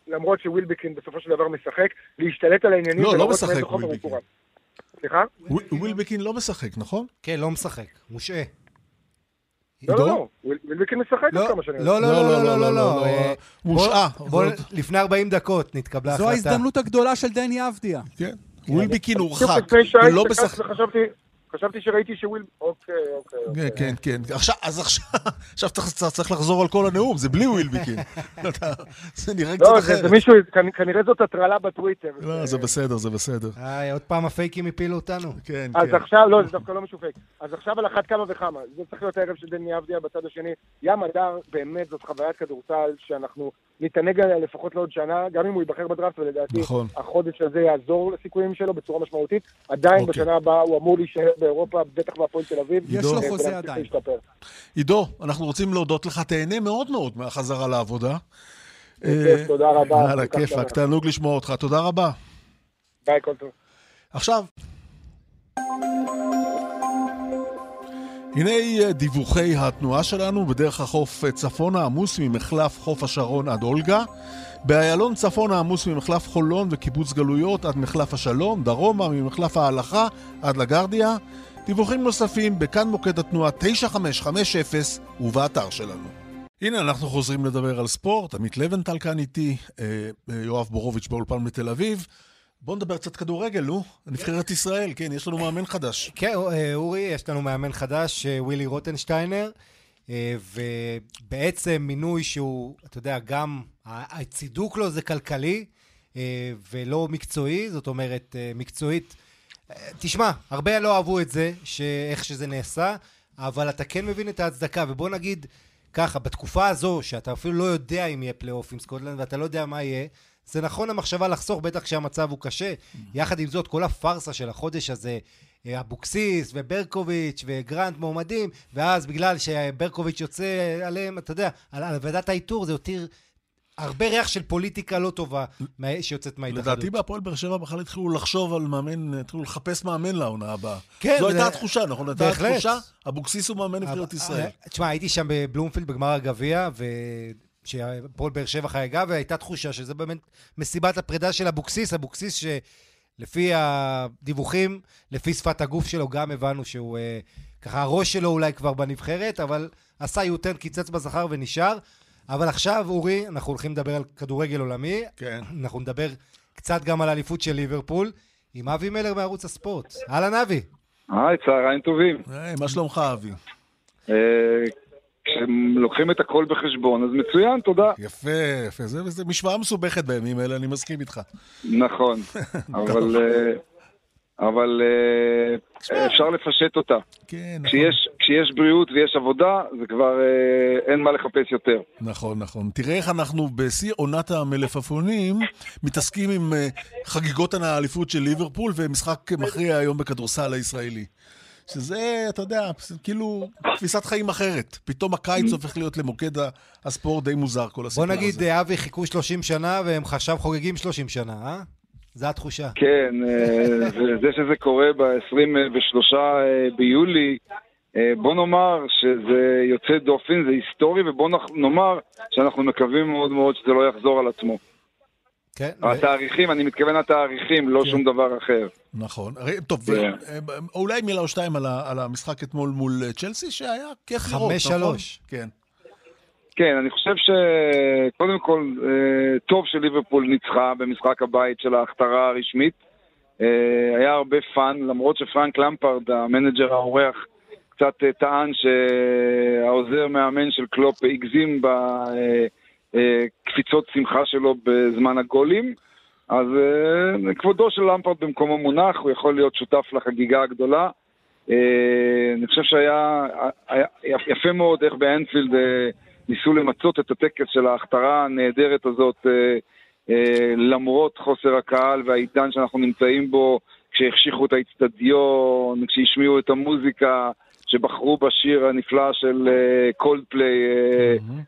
למרות שווילבקין בסופו של דבר משחק, להשתלט על העניינים. לא, לא משחק ווילבקין. סליחה? ווילבקין לא משחק, נכון? כן, לא משחק, מושעה. לא, לא, לא, ווילבקין משחק עד כמה שאני לא, לא, לא, לא, לא, לא. מושעה. לפני 40 דקות נתקבלה החלטה. זו ההזדמנות הגדולה של דני אבדיה. כן. ווילבקין הורחק, הוא לא משחק. חשבתי שראיתי שוויל... אוקיי, אוקיי. כן, כן, כן. עכשיו, אז עכשיו, עכשיו צריך לחזור על כל הנאום, זה בלי ווילביקין. זה נראה קצת אחרת. לא, זה מישהו, כנראה זאת הטרלה בטוויטר. לא, זה בסדר, זה בסדר. איי, עוד פעם הפייקים הפילו אותנו. כן, אז כן. עכשיו, לא, זה דווקא לא מישהו פייק. אז עכשיו על אחת כמה וכמה. זה צריך להיות הערב של דני אבדיה בצד השני. ים הדר, באמת, זאת חוויית כדורסל שאנחנו נתענג עליה לפחות לעוד שנה, גם אם הוא ייבחר בדראפט, ולדעתי נכון. החודש הזה יעזור לסיכויים שלו בצורה משמעותית. עדיין אוקיי. בשנה הבאה הוא אמור להישאר באירופה, בטח בהפועל תל אביב. יש לו. אה, חוזה עדיין. עידו, אנחנו רוצים להודות לך, תהנה מאוד מאוד מהחזרה לעבודה. בכיף, תודה רבה. שמח. רק תענוג לשמוע אותך. תודה רבה. ביי, כל טוב. עכשיו, הנה אה, דיווחי התנועה שלנו בדרך החוף אה, צפונה עמוס ממחלף חוף השרון עד אולגה, באיילון צפונה עמוס ממחלף חולון וקיבוץ גלויות עד מחלף השלום, דרומה ממחלף ההלכה עד לגרדיה. דיווחים נוספים בכאן מוקד התנועה 9550 ובאתר שלנו. הנה אנחנו חוזרים לדבר על ספורט, עמית לבנטל כאן איתי, אה, אה, יואב בורוביץ' באולפן בתל אביב. בואו נדבר קצת כדורגל, נו. נבחרת ישראל, כן, יש לנו מאמן חדש. כן, אה, אורי, יש לנו מאמן חדש, ווילי רוטנשטיינר, ובעצם מינוי שהוא, אתה יודע, גם הצידוק לו זה כלכלי אה, ולא מקצועי, זאת אומרת, אה, מקצועית. אה, תשמע, הרבה לא אהבו את זה, איך שזה נעשה, אבל אתה כן מבין את ההצדקה, ובוא נגיד ככה, בתקופה הזו, שאתה אפילו לא יודע אם יהיה פלייאוף עם סקוטלנד ואתה לא יודע מה יהיה, זה נכון המחשבה לחסוך, בטח כשהמצב הוא קשה. יחד עם זאת, כל הפארסה של החודש הזה, אה, אבוקסיס וברקוביץ' וגרנט מועמדים, ואז בגלל שברקוביץ' יוצא עליהם, אתה יודע, על, על ועדת האיתור, זה הותיר הרבה ריח של פוליטיקה לא טובה שיוצאת מההתאחדות. לדעתי בהפועל באר שבע בכלל התחילו לחשוב על מאמן, התחילו לחפש מאמן לעונה הבאה. כן, זו הייתה התחושה, נכון? הייתה בהחלט. התחושה, אבוקסיס הוא מאמן נבחרת ישראל. אה, תשמע, הייתי שם בבלומפילד בגמר הגביע, ושהפועל באר שבע חגגה, והייתה תחושה שזה באמת מסיבת הפרידה של אבוקסיס, אבוקסיס שלפי הדיווחים, לפי שפת הגוף שלו, גם הבנו שהוא, אה, ככה הראש שלו אולי כבר בנבחרת, אבל עשה יוטרן, קיצץ בשכר ונשאר. אבל עכשיו, אורי, אנחנו הולכים לדבר על כדורגל עולמי, כן. אנחנו נדבר קצת גם על האליפות של ליברפול, עם אבי מלר מערוץ הספורט. אהלן אבי. היי, צהריים טובים. היי, מה שלומך, אבי? אה, כשלוקחים את הכל בחשבון, אז מצוין, תודה. יפה, יפה. זה, זה משוואה מסובכת בימים אלה, אני מסכים איתך. נכון, אבל, אה, אבל אה, אפשר לפשט אותה. כן, נכון. כשיש, כשיש בריאות ויש עבודה, זה כבר אה, אין מה לחפש יותר. נכון, נכון. תראה איך אנחנו בשיא עונת המלפפונים מתעסקים עם חגיגות האליפות של ליברפול ומשחק מכריע היום בכדורסל הישראלי. שזה, אתה יודע, זה כאילו תפיסת חיים אחרת. פתאום הקיץ הופך להיות למוקד הספורט די מוזר, כל הסיפור בוא הזה. נגיד, אה, אבי חיכו 30 שנה והם עכשיו חוגגים 30 שנה, אה? זו התחושה. כן, אה, וזה שזה קורה ב-23 ביולי, אה, בוא נאמר שזה יוצא דופן, זה היסטורי, ובוא נאמר שאנחנו מקווים מאוד מאוד שזה לא יחזור על עצמו. כן. התאריכים, אני מתכוון לתאריכים, לא כן. שום דבר אחר. נכון. טוב. ו- אה, אולי מילה או שתיים על ה- על המשחק אתמול מול אה, צ'לסי, שהיה כיף לראות, חמש, נכון? שלוש. כן. כן, אני חושב שקודם כל, אה, טוב שליברפול ניצחה במשחק הבית של ההכתרה הרשמית. היה הרבה fun, למרות שפרנק למפרד, המנג'ר האורח, קצת טען שהעוזר מאמן של קלופ הגזים בקפיצות שמחה שלו בזמן הגולים. אז אה, כבודו של למפרד במקומו מונח, הוא יכול להיות שותף לחגיגה הגדולה. אה, אני חושב שהיה היה יפה מאוד איך באנפילד אה, ניסו למצות את הטקס של ההכתרה הנהדרת הזאת, אה, אה, למרות חוסר הקהל והעידן שאנחנו נמצאים בו, כשהחשיכו את האיצטדיון, כשהשמיעו את המוזיקה, שבחרו בשיר הנפלא של קולד פליי,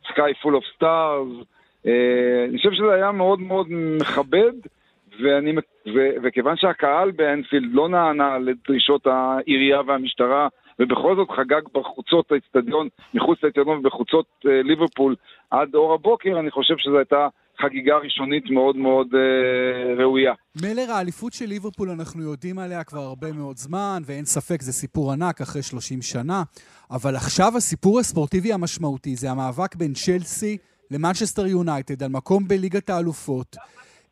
Sky Full of Stars. אה, אני חושב שזה היה מאוד מאוד מכבד. ואני, ו, וכיוון שהקהל באנפילד לא נענה לדרישות העירייה והמשטרה, ובכל זאת חגג בחוצות האצטדיון, מחוץ לאצטדיון ובחוצות אה, ליברפול עד אור הבוקר, אני חושב שזו הייתה חגיגה ראשונית מאוד מאוד אה, ראויה. מלר, האליפות של ליברפול, אנחנו יודעים עליה כבר הרבה מאוד זמן, ואין ספק, זה סיפור ענק אחרי 30 שנה, אבל עכשיו הסיפור הספורטיבי המשמעותי זה המאבק בין צ'לסי למנצ'סטר יונייטד על מקום בליגת האלופות.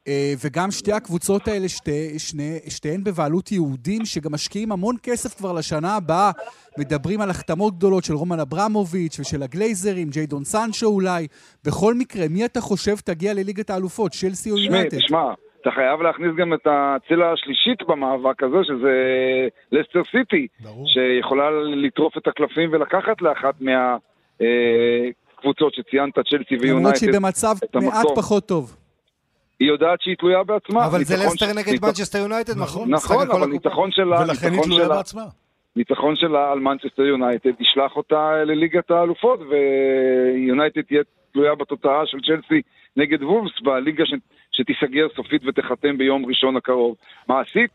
אה, וגם שתי הקבוצות האלה, שתי, שני, שתיהן בבעלות יהודים, שגם משקיעים המון כסף כבר לשנה הבאה. מדברים על החתמות גדולות של רומן אברמוביץ' ושל הגלייזרים, ג'יידון סנצ'ו אולי. בכל מקרה, מי אתה חושב תגיע לליגת האלופות, צ'לסי או יונייטד? תשמע, אתה חייב להכניס גם את הצלע השלישית במאבק הזה, שזה לסטר סיטי, ברור. שיכולה לטרוף את הקלפים ולקחת לאחת מהקבוצות שציינת, צ'לסי למרות ויונייטד. שהיא במצב. מעט פחות טוב. היא יודעת שהיא תלויה בעצמה. אבל זה לסטר ש- נגד מנצ'סטר יונייטד, נכון, נכון, אבל. ניצחון שלה, ולכן היא תלויה שלה, בעצמה. ניצחון שלה על מנצ'סטר יונייטד ישלח אותה לליגת האלופות, ויונייטד תהיה תלויה בתוצאה של צ'לסי נגד וולפס בליגה ש... שתיסגר סופית ותחתם ביום ראשון הקרוב. מעשית,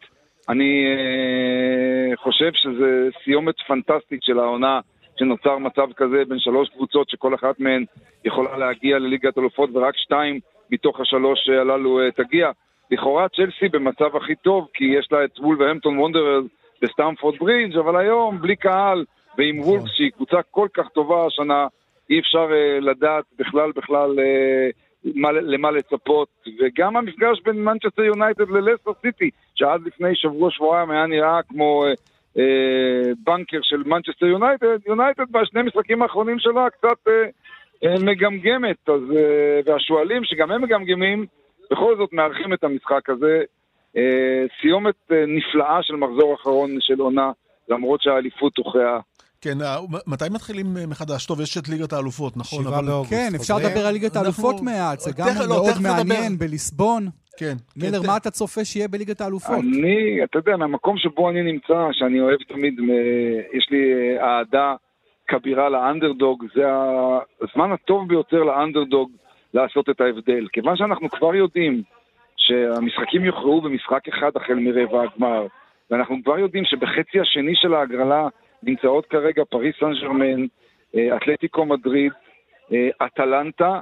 אני אה, חושב שזה סיומת פנטסטית של העונה, שנוצר מצב כזה בין שלוש קבוצות שכל אחת מהן יכולה להגיע לליגת אלופות ורק שתיים מתוך השלוש הללו אה, תגיע. לכאורה צ'לסי במצב הכי טוב, כי יש לה את וולברהמפטון וונדררס בסטמפורד ברידג', אבל היום בלי קהל ועם וולפס שהיא קבוצה כל כך טובה השנה, אי אפשר אה, לדעת בכלל בכלל אה, מה, למה לצפות. וגם המפגש בין מנצ'סטר יונייטד ללסטר סיטי, שעד לפני שבוע שבועיים היה נראה כמו אה, אה, בנקר של מנצ'סטר יונייטד, יונייטד בשני משחקים האחרונים שלה קצת אה, מגמגמת, אז, uh, והשועלים שגם הם מגמגמים, בכל זאת מארחים את המשחק הזה. אה, סיומת אה, נפלאה של מחזור אחרון של עונה, למרות שהאליפות הוכרעה. כן, אה, מתי מתחילים אה, מחדש? טוב, יש את ליגת האלופות, נכון? שבעה אבל- באוגוסט. כן, אפשר. לדבר על ליגת אנחנו- האלופות מעט, זה גם תכף- לא, מאוד. מעניין בליסבון. כן. מילר, כן, מה אתה צופה שיהיה בליגת האלופות? אני, אתה יודע, מהמקום שבו אני נמצא, שאני אוהב תמיד, אה, יש לי אה, אהדה כבירה לאנדרדוג, זה הזמן הטוב ביותר לאנדרדוג לעשות את ההבדל. כיוון שאנחנו כבר יודעים שהמשחקים יוכרעו במשחק אחד החל מרבע הגמר, ואנחנו כבר יודעים שבחצי השני של ההגרלה נמצאות כרגע פריס סן ג'רמן, אה, אתלטיקו מדריד, אה, אטלנטה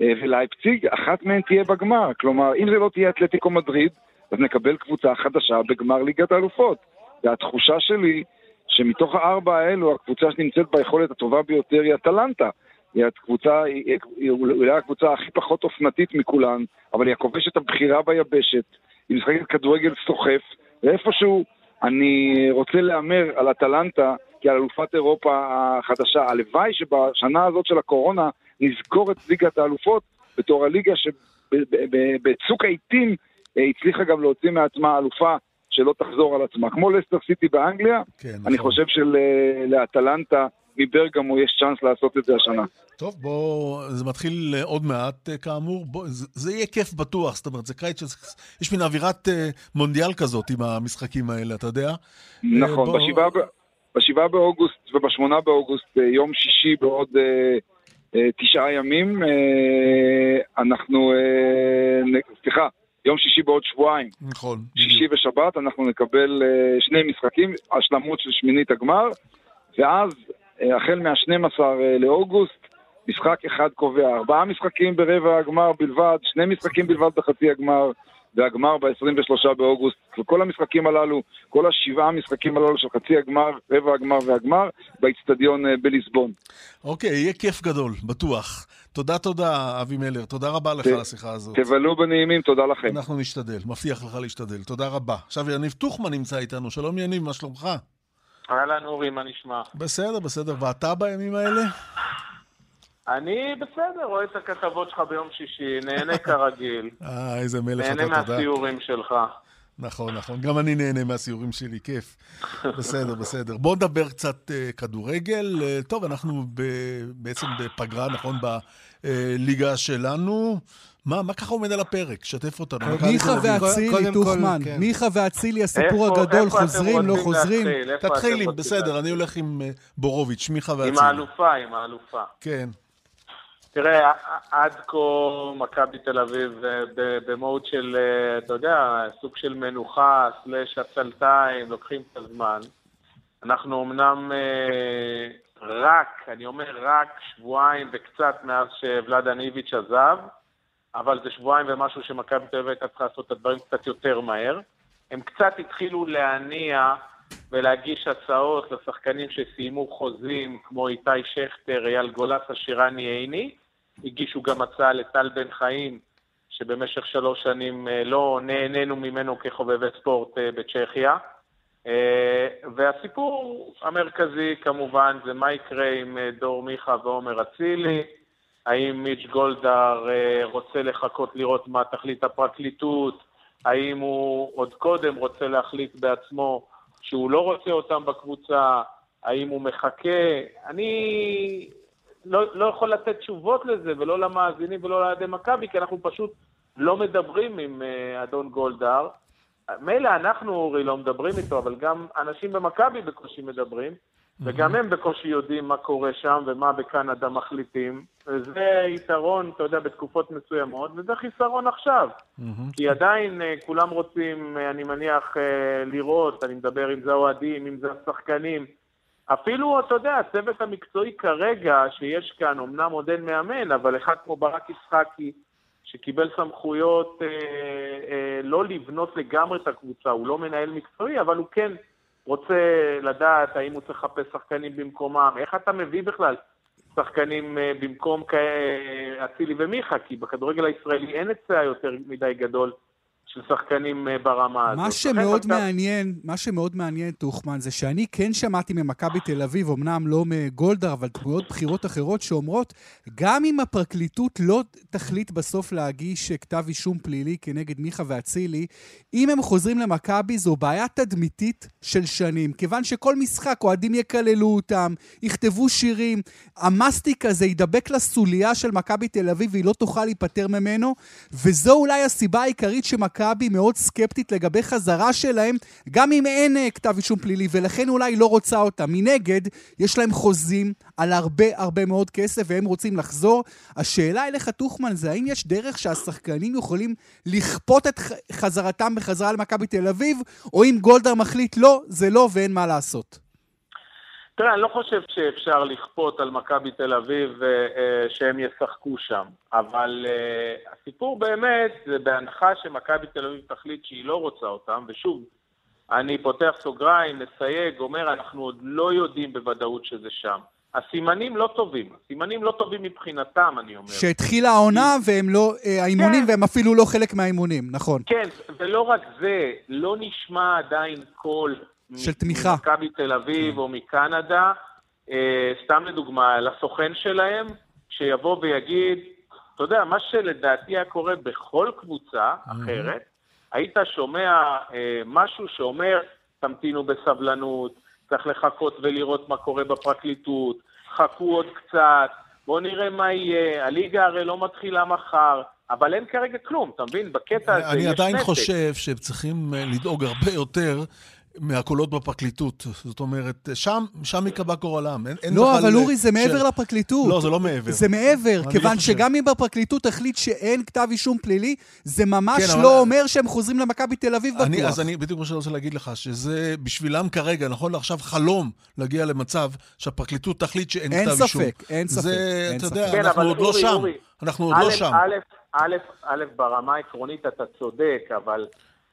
אה, ולייפציג, אחת מהן תהיה בגמר. כלומר, אם זה לא תהיה אתלטיקו מדריד, אז נקבל קבוצה חדשה בגמר ליגת האלופות. והתחושה שלי, שמתוך הארבע האלו, הקבוצה שנמצאת ביכולת הטובה ביותר היא אטלנטה. היא הקבוצה, היא, היא אולי הקבוצה הכי פחות אופנתית מכולן, אבל היא הכובשת הבכירה ביבשת, היא משחקת כדורגל סוחף, ואיפשהו אני רוצה להמר על אטלנטה כעל אלופת אירופה החדשה. הלוואי שבשנה הזאת של הקורונה נזכור את ליגת האלופות בתור הליגה שבצוק העיתים אה, הצליחה גם להוציא מעצמה אלופה שלא תחזור על עצמה. כמו לסטר סיטי באנגליה, כן, אני נכון. חושב שלאטלנטה מברגמו יש צ'אנס לעשות את זה השנה. טוב, בוא, זה מתחיל אה, עוד מעט, אה, כאמור. בוא, זה, זה יהיה כיף בטוח, זאת אומרת, זה קיץ, של- יש מין אווירת אה, מונדיאל כזאת עם המשחקים האלה, אתה יודע? נכון, בוא- בשבעה בשבעה באוגוסט ובשמונה באוגוסט, אה, יום שישי בעוד אה, אה, תשעה ימים, אה, אנחנו, אה, סליחה, יום שישי בעוד שבועיים, נכון. שישי בדיוק. ושבת, אנחנו נקבל אה, שני משחקים, השלמות של שמינית הגמר, ואז, אה, החל מה-12 לאוגוסט, משחק אחד קובע. ארבעה משחקים ברבע הגמר בלבד, שני משחקים בלבד בחצי הגמר, והגמר ב-23 באוגוסט. וכל המשחקים הללו, כל השבעה המשחקים הללו של חצי הגמר, רבע הגמר והגמר, באיצטדיון אה, בליסבון. אוקיי, יהיה כיף גדול, בטוח. תודה, תודה, אבי מלר. תודה רבה לך על השיחה הזאת. תבלו בנעימים, תודה לכם. אנחנו נשתדל, מבטיח לך להשתדל. תודה רבה. עכשיו יניב טוחמן נמצא איתנו. שלום יניב, מה שלומך? אהלן אורי, מה נשמע? בסדר, בסדר. ואתה בימים האלה? אני בסדר, רואה את הכתבות שלך ביום שישי, נהנה כרגיל. אה, איזה מלך אתה, נהנה תודה. מהסיורים שלך. נכון, נכון. גם אני נהנה מהסיורים שלי, כיף. בסדר, בסדר. בואו נדבר קצת uh, כדורגל. Uh, טוב, אנחנו ב- בעצם בפגרה, נכון, בליגה שלנו. מה, מה ככה עומד על הפרק? שתף אותנו. מיכה. ואצילי, טוחמן. כן. מיכה ואצילי, הסיפור איפה- הגדול, איפה חוזרים, לא חוזרים. להתחיל? איפה אתם תתחיל עם, רוצים בסדר, להתחיל? אני הולך עם uh, בורוביץ', מיכה עם ואצילי. האלופה, עם האלופה. כן. תראה, עד כה מכבי תל אביב אה, במוד של, אה, אתה יודע, סוג של מנוחה, סלאש עצלתיים, לוקחים את הזמן. אנחנו אמנם אה, רק, אני אומר רק שבועיים וקצת מאז שוולד אניביץ' עזב, אבל זה שבועיים ומשהו שמכבי תל אביב הייתה צריכה לעשות את הדברים קצת יותר מהר. הם קצת התחילו להניע ולהגיש הצעות לשחקנים שסיימו חוזים, כמו איתי שכטר, אייל גולסה, שירני עיני. הגישו גם הצעה לטל בן חיים, שבמשך שלוש שנים אה, לא נהנינו ממנו כחובבי ספורט אה, בצ'כיה. אה, והסיפור המרכזי כמובן זה מה יקרה עם דור מיכה ועומר אצילי, האם מיץ' גולדהר רוצה לחכות לראות מה תחליט הפרקליטות, האם הוא עוד קודם רוצה להחליט בעצמו שהוא לא רוצה אותם בקבוצה, האם הוא מחכה. אני לא, לא יכול לתת תשובות לזה, ולא למאזינים ולא לאוהדי מכבי, כי אנחנו פשוט לא מדברים עם uh, אדון גולדהר. מילא אנחנו, אורי, לא מדברים איתו, אבל גם אנשים במכבי בקושי מדברים, וגם הם בקושי יודעים מה קורה שם ומה בקנדה מחליטים. וזה יתרון, אתה יודע, בתקופות מסוימות, וזה חיסרון עכשיו. כי עדיין אה, כולם רוצים, אה, אני מניח, אה, לראות, אני מדבר אם זה האוהדים, אם זה השחקנים. אפילו, אתה יודע, הצוות המקצועי כרגע שיש כאן, אמנם עוד אין מאמן, אבל אחד כמו ברק יצחקי, שקיבל סמכויות אה, אה, לא לבנות לגמרי את הקבוצה, הוא לא מנהל מקצועי, אבל הוא כן רוצה לדעת האם הוא צריך לחפש שחקנים במקומם, איך אתה מביא בכלל שחקנים אה, במקום כאלה, אצילי ומיכה, כי בכדורגל הישראלי אין היצע יותר מדי גדול של שחקנים אה, ברמה הזאת. מה שמאוד עכשיו- מעניין, מה שמאוד מעניין, טוחמן, זה שאני כן שמעתי ממכבי תל אביב, אמנם לא מגולדהר, אבל דמויות בכירות אחרות שאומרות, גם אם הפרקליטות לא תחליט בסוף להגיש כתב אישום פלילי כנגד מיכה ואצילי, אם הם חוזרים למכבי זו בעיה תדמיתית של שנים. כיוון שכל משחק אוהדים יקללו אותם, יכתבו שירים, המסטיק הזה ידבק לסוליה של מכבי תל אביב והיא לא תוכל להיפטר ממנו, וזו אולי הסיבה העיקרית שמכבי מאוד סקפטית לגבי חזרה שלהם, גם אם אין אה, כתב אישום פלילי, ולכן אולי לא רוצה אותם. מנגד, יש להם חוזים על הרבה הרבה מאוד כסף והם רוצים לחזור. השאלה אליך, טוחמן, זה האם יש דרך שהשחקנים יכולים לכפות את חזרתם בחזרה למכבי תל אביב, או אם גולדהר מחליט לא, זה לא ואין מה לעשות. תראה, אני לא חושב שאפשר לכפות על מכבי תל אביב אה, אה, שהם ישחקו שם, אבל אה, הסיפור באמת זה בהנחה שמכבי תל אביב תחליט שהיא לא רוצה אותם, ושוב, אני פותח סוגריים, מסייג, אומר, אנחנו עוד לא יודעים בוודאות שזה שם. הסימנים לא טובים, הסימנים לא טובים מבחינתם, אני אומר. שהתחילה העונה והם לא, אה, האימונים, כן. והם אפילו לא חלק מהאימונים, נכון. כן, ולא רק זה, לא נשמע עדיין קול של תמיכה. ממכבי תל אביב או מקנדה, אה, סתם לדוגמה, לסוכן שלהם, שיבוא ויגיד, אתה יודע, מה שלדעתי היה קורה בכל קבוצה אחרת, היית שומע אה, משהו שאומר, תמתינו בסבלנות, צריך לחכות ולראות מה קורה בפרקליטות, חכו עוד קצת, בואו נראה מה יהיה, הליגה הרי לא מתחילה מחר, אבל אין כרגע כלום, אתה מבין? בקטע הזה אני יש עדיין נתק. חושב שהם צריכים אה, לדאוג הרבה יותר מהקולות בפרקליטות. זאת אומרת, שם, שם ייקבע גורלם. אין, אין לא, אבל אורי, זה ש- מעבר לפרקליטות. לא, זה לא מעבר. זה מעבר, כיוון חושב. שגם אם בפרקליטות תחליט שאין כתב אישום פלילי, זה ממש כן, אבל- לא אומר שהם חוזרים למכבי תל אביב בטוח. אני, אז אני בדיוק מה שאני רוצה להגיד לך, שזה בשבילם כרגע, נכון לעכשיו, חלום להגיע למצב שהפרקליטות תחליט שאין אין כתב אישום. ספק, אין ספק, זה, אין אתה ספק. יודע, כן, אנחנו אבל עוד לא אורי, שם. אורי, אנחנו עוד לא שם. א', א', א', ברמה העקרונית אתה צודק, אבל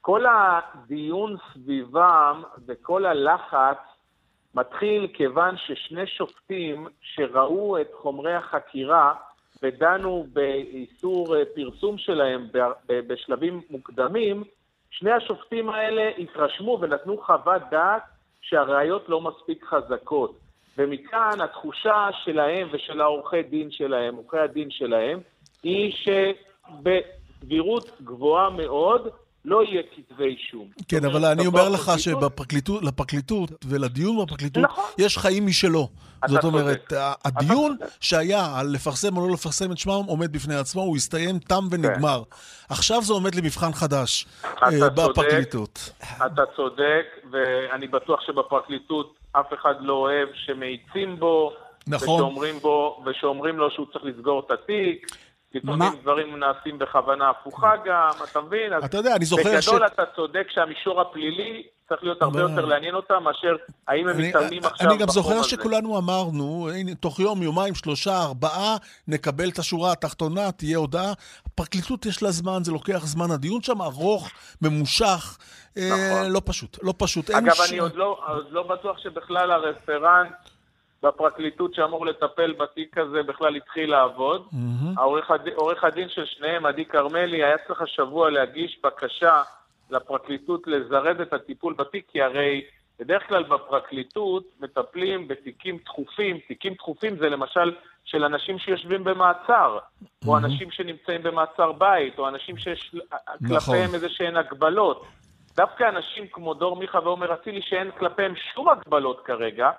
כל הדיון סביבם וכל הלחץ מתחיל כיוון ששני שופטים שראו את חומרי החקירה ודנו באיסור אה, פרסום שלהם בשלבים מוקדמים, שני השופטים האלה התרשמו ונתנו חוות דעת שהראיות לא מספיק חזקות. ומכאן התחושה שלהם ושל העורכי דין שלהם, עורכי הדין שלהם, היא שבסבירות גבוהה מאוד לא יהיה כתבי אישום. כן, אבל אני אומר לך בפרקליטות- שבפרקליטות, לפרקליטות ולדיון בפרקליטות, נכון. יש חיים משלו. זאת. אומרת, הדיון. שהיה על לפרסם או לא לפרסם את שמם עומד בפני עצמו, הוא הסתיים, תם ונגמר. עכשיו זה עומד למבחן חדש אה. בפרקליטות. אתה צודק, ואני בטוח שבפרקליטות אף אחד לא אוהב שמאיצים בו, נכון. ושאומרים, בו, ושאומרים לו שהוא צריך לסגור את התיק. לפעמים? דברים נעשים בכוונה הפוכה גם, אתה מבין? אתה יודע, אני זוכר ש... בגדול אתה צודק שהמישור הפלילי צריך להיות הרבה יותר לעניין אותם מאשר האם הם מתעלמים עכשיו אני גם זוכר. שכולנו אמרנו, תוך יום, יומיים, שלושה, ארבעה, נקבל את השורה התחתונה, תהיה הודעה. הפרקליטות יש לה זמן, זה לוקח זמן. הדיון שם ארוך, ממושך, אה, נכון. לא פשוט, לא פשוט. אגב, אני לא, עוד לא בטוח שבכלל הרפרנט בפרקליטות שאמור לטפל בתיק הזה בכלל התחיל לעבוד. מהמם. העורך עורך הדין של שניהם, עדי כרמלי, היה צריך השבוע להגיש בקשה לפרקליטות לזרז את הטיפול בתיק, כי הרי בדרך כלל בפרקליטות מטפלים בתיקים דחופים. תיקים דחופים זה למשל של אנשים שיושבים במעצר, או אנשים שנמצאים במעצר בית, או אנשים שיש כלפיהם איזה שהן הגבלות. דווקא אנשים כמו דור מיכה ועומר אצילי, שאין כלפיהם שום הגבלות כרגע,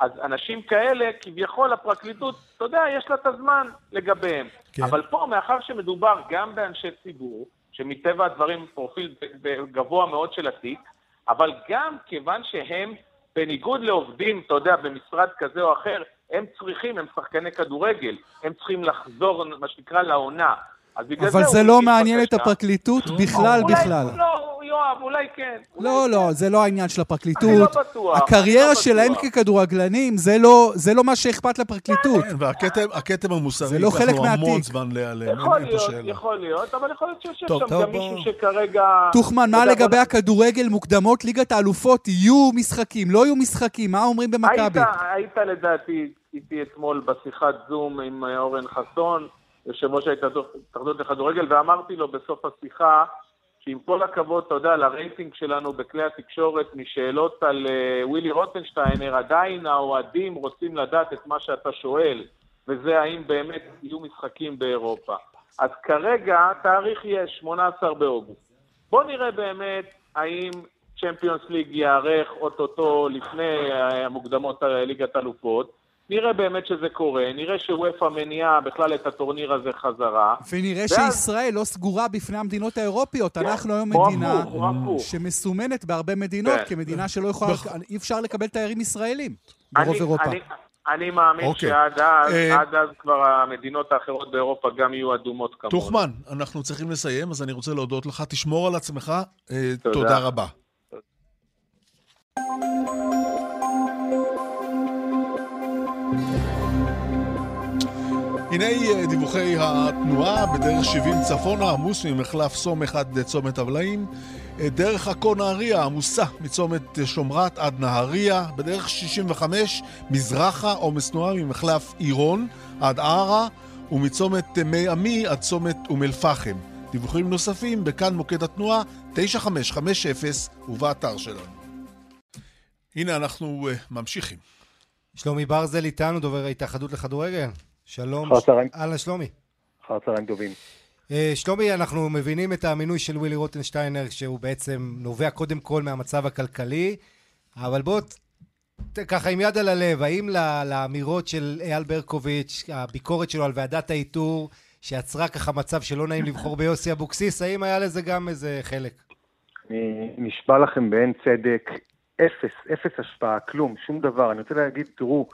אז אנשים כאלה, כביכול הפרקליטות, אתה יודע, יש לה את הזמן לגביהם. כן. אבל פה, מאחר שמדובר גם באנשי ציבור, שמטבע הדברים פרופיל גבוה מאוד של התיק, אבל גם כיוון שהם, בניגוד לעובדים, אתה יודע, במשרד כזה או אחר, הם צריכים, הם שחקני כדורגל, הם צריכים לחזור, מה שנקרא, לעונה. אז בגלל אבל זה לא מעניין את. הפרקליטות בכלל אולי- בכלל. לא, יואב, אולי כן. אולי לא, כן. לא, זה לא העניין של הפרקליטות. אני לא בטוח, אני הקריירה לא שלהם בטוח. ככדורגלנים, זה לא- זה לא מה שאכפת לפרקליטות. כן, והכתם הכתם המוסרי, זה לא ייקח חלק לו המון מהתיק. זמן להיעלם, יכול אין פה להיות, שאלה. יכול להיות, אבל יכול להיות שיש טוב, שם טוב, גם בוא- מישהו שכרגע... טוחמן, מה לגבי בוא- הכדורגל, מוקדמות ליגת האלופות, יהיו משחקים, לא יהיו משחקים, מה אומרים במכבי? היית, היית לדעתי איתי אתמול בשיחת זום עם אה, אורן חסון, יושב ראש ההתאחדות לכדורגל, ואמרתי לו בסוף השיחה, שעם כל הכבוד, אתה יודע, לרייטינג שלנו בכלי התקשורת משאלות על uh, ווילי רוטנשטיינר, עדיין האוהדים רוצים לדעת את מה שאתה שואל, וזה האם באמת יהיו משחקים באירופה. אז כרגע תאריך יש, 18 באוגוסט. בואו נראה באמת האם צ'מפיונס ליג ייערך אוטוטו לפני אה, המוקדמות אה, ליגת אלופות. נראה באמת שזה קורה, נראה שוופא מניעה בכלל את הטורניר הזה חזרה. ונראה ואז- שישראל לא סגורה בפני המדינות האירופיות. אנחנו היום מדינה הפוך. שמסומנת בהרבה מדינות כן. כמדינה שלא יכולה, בח- אי אפשר לקבל תיירים ישראלים ברוב אני- אירופה. אני- אני מאמין אוקיי. שעד אז, אה, עד אז כבר המדינות האחרות באירופה גם יהיו אדומות כמונו. טוחמן, אנחנו צריכים לסיים, אז אני רוצה להודות לך. תשמור על עצמך. אה, תודה. תודה רבה. הנה אה, דיווחי התנועה בדרך 70 צפונה, עמוס ממחלף סום אחד לצומת הבלעים. אה, דרך עכו נהריה עמוסה מצומת שומרת עד נהריה. בדרך 65 מזרחה עומס תנועה ממחלף עירון עד ערה. ומצומת אה, מי עמי עד צומת אום אל-פחם. דיווחים נוספים בכאן מוקד התנועה 9550 ובאתר שלנו. הנה אנחנו ממשיכים. שלומי ברזל איתנו, דובר ההתאחדות לכדורגל. שלום. אהלן, שלומי. אחר צהריים טובים. אה, שלומי, אנחנו מבינים את המינוי של ווילי רוטנשטיינר, שהוא בעצם נובע קודם כל מהמצב הכלכלי, אבל בוא, ככה עם יד על הלב, האם לאמירות של אייל ברקוביץ', הביקורת שלו על ועדת האיתור, שיצרה ככה מצב שלא נעים לבחור ביוסי אבוקסיס, האם היה לזה גם איזה חלק? אני נשבע לכם באין צדק, אפס, אפס השפעה, כלום, שום דבר. אני רוצה להגיד, תראו,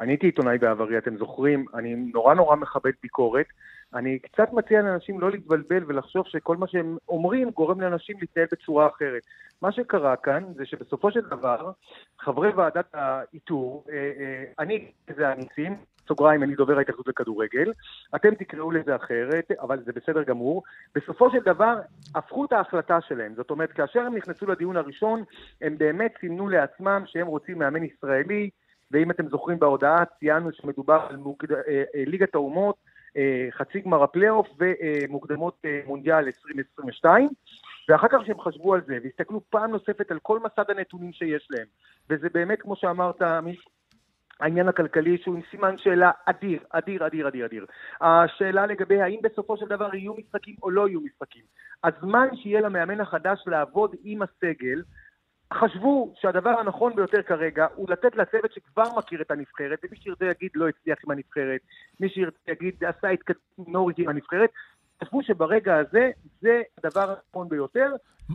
אני הייתי עיתונאי בעברי, אתם זוכרים, אני נורא נורא מכבד ביקורת. אני קצת מציע לאנשים לא להתבלבל ולחשוב שכל מה שהם אומרים גורם לאנשים להתנהל בצורה אחרת. מה שקרה כאן זה שבסופו של דבר, חברי ועדת האיתור, אה, אה, אני, זה הניסים, סוגריים, אני דובר ההתאחדות לכדורגל, אתם תקראו לזה אחרת, אבל זה בסדר גמור. בסופו של דבר, הפכו את ההחלטה שלהם. זאת אומרת, כאשר הם נכנסו לדיון הראשון, הם באמת סימנו לעצמם שהם רוצים מאמן ישראלי, ואם אתם זוכרים בהודעה, ציינו שמדובר על מוקד... אה, אה, ליגת האומות, אה, חצי גמר הפלייאוף ומוקדמות מונדיאל 2022. ואחר כך שהם חשבו על זה והסתכלו פעם נוספת על כל מסד הנתונים שיש להם, וזה באמת, כמו שאמרת, העניין הכלכלי שהוא עם סימן שאלה אדיר, אדיר, אדיר, אדיר, אדיר. השאלה לגבי האם בסופו של דבר יהיו משחקים או לא יהיו משחקים. הזמן שיהיה למאמן החדש לעבוד עם הסגל, חשבו שהדבר הנכון ביותר כרגע הוא לתת לצוות שכבר מכיר את הנבחרת, ומי שירצה יגיד לא הצליח עם הנבחרת, מי שירצה יגיד עשה התקדמות נורית עם הנבחרת, חשבו שברגע הזה זה הדבר הנכון ביותר,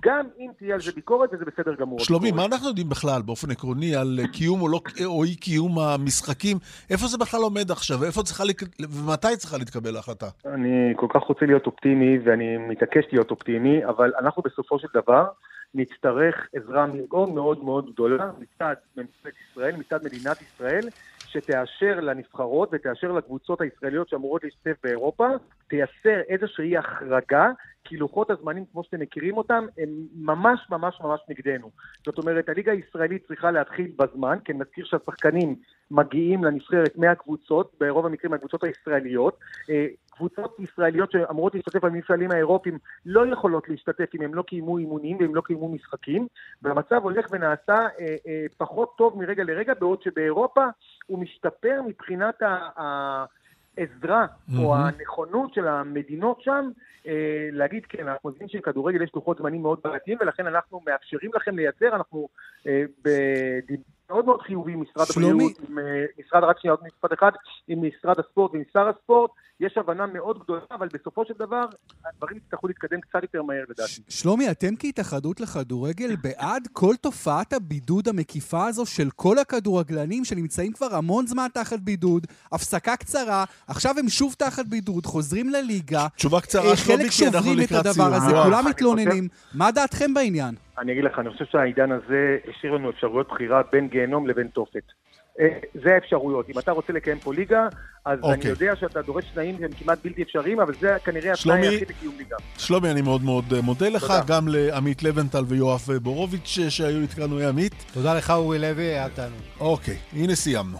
גם אם תהיה על זה ביקורת, וזה בסדר גמור. שלומי, מה אנחנו יודעים בכלל, באופן עקרוני, על קיום או, לא, או אי קיום המשחקים? איפה זה בכלל עומד עכשיו? איפה צריכה, ומתי צריכה להתקבל ההחלטה? אני כל כך רוצה להיות אופטימי, ואני מתעקש להיות אופטימי, אבל אנחנו בסופו של דבר נצטרך עזרה מאוד מאוד מאוד גדולה מצד ממשלת ישראל, מצד מדינת ישראל, שתאשר לנבחרות ותאשר לקבוצות הישראליות שאמורות להשתתף באירופה, תייצר איזושהי החרגה, כי לוחות הזמנים, כמו שאתם מכירים אותם, הם ממש ממש ממש נגדנו. זאת אומרת, הליגה הישראלית צריכה להתחיל בזמן, כי אני מזכיר שהשחקנים מגיעים לנבחרת מהקבוצות, ברוב המקרים מהקבוצות הישראליות. אה, קבוצות ישראליות שאמורות להשתתף במפעלים האירופיים לא יכולות להשתתף אם הם לא קיימו אימונים ואם לא קיימו משחקים, והמצב הולך ונעשה אה, אה, פחות טוב מרגע לרגע, בעוד שבאירופה הוא משתפר מבחינת העזרה mm-hmm. או הנכונות של המדינות שם אה, להגיד, כן, אנחנו מבינים שבכדורגל יש לוחות זמנים מאוד בעייתיים, ולכן אנחנו מאפשרים לכם לייצר, אנחנו אה, מאוד מאוד חיובי עם משרד שלומי. הבריאות, עם אה, משרד, רק שנייה, עוד משפט אחד, עם משרד הספורט ועם שר הספורט, יש הבנה מאוד גדולה, אבל בסופו של דבר, הדברים יצטרכו להתקדם קצת יותר מהר לדעתי. שלומי, אתם כהתאחדות לכדורגל בעד כל תופעת הבידוד המקיפה הזו של כל הכדורגלנים שנמצאים כבר המון זמן תחת בידוד, הפסקה קצרה, עכשיו הם שוב תחת בידוד, חוזרים לליגה. תשובה קצרה, שלומי, כי אנחנו לקראת סיום. חלק שוברים את הדבר הזה, כולם מתלוננים. מה דעתכם בעניין? אני אגיד לך, אני חושב שהעידן הזה השאיר לנו אפשרויות בחירה בין גיהנום לבין תופת. אה, זה האפשרויות. אם אתה רוצה לקיים פה ליגה, אז okay. אני אוקיי. יודע שאתה דורש תנאים שהם כמעט בלתי אפשריים, אבל זה כנראה התנאי היחיד לקיום ליגה. שלומי, אני מאוד מאוד אה, מודה לך, תודה. גם לעמית לבנטל ויואב בורוביץ' שהיו איתנו, עמית. תודה לך, אורי לוי, היה תענוג. אוקיי, הנה סיימנו.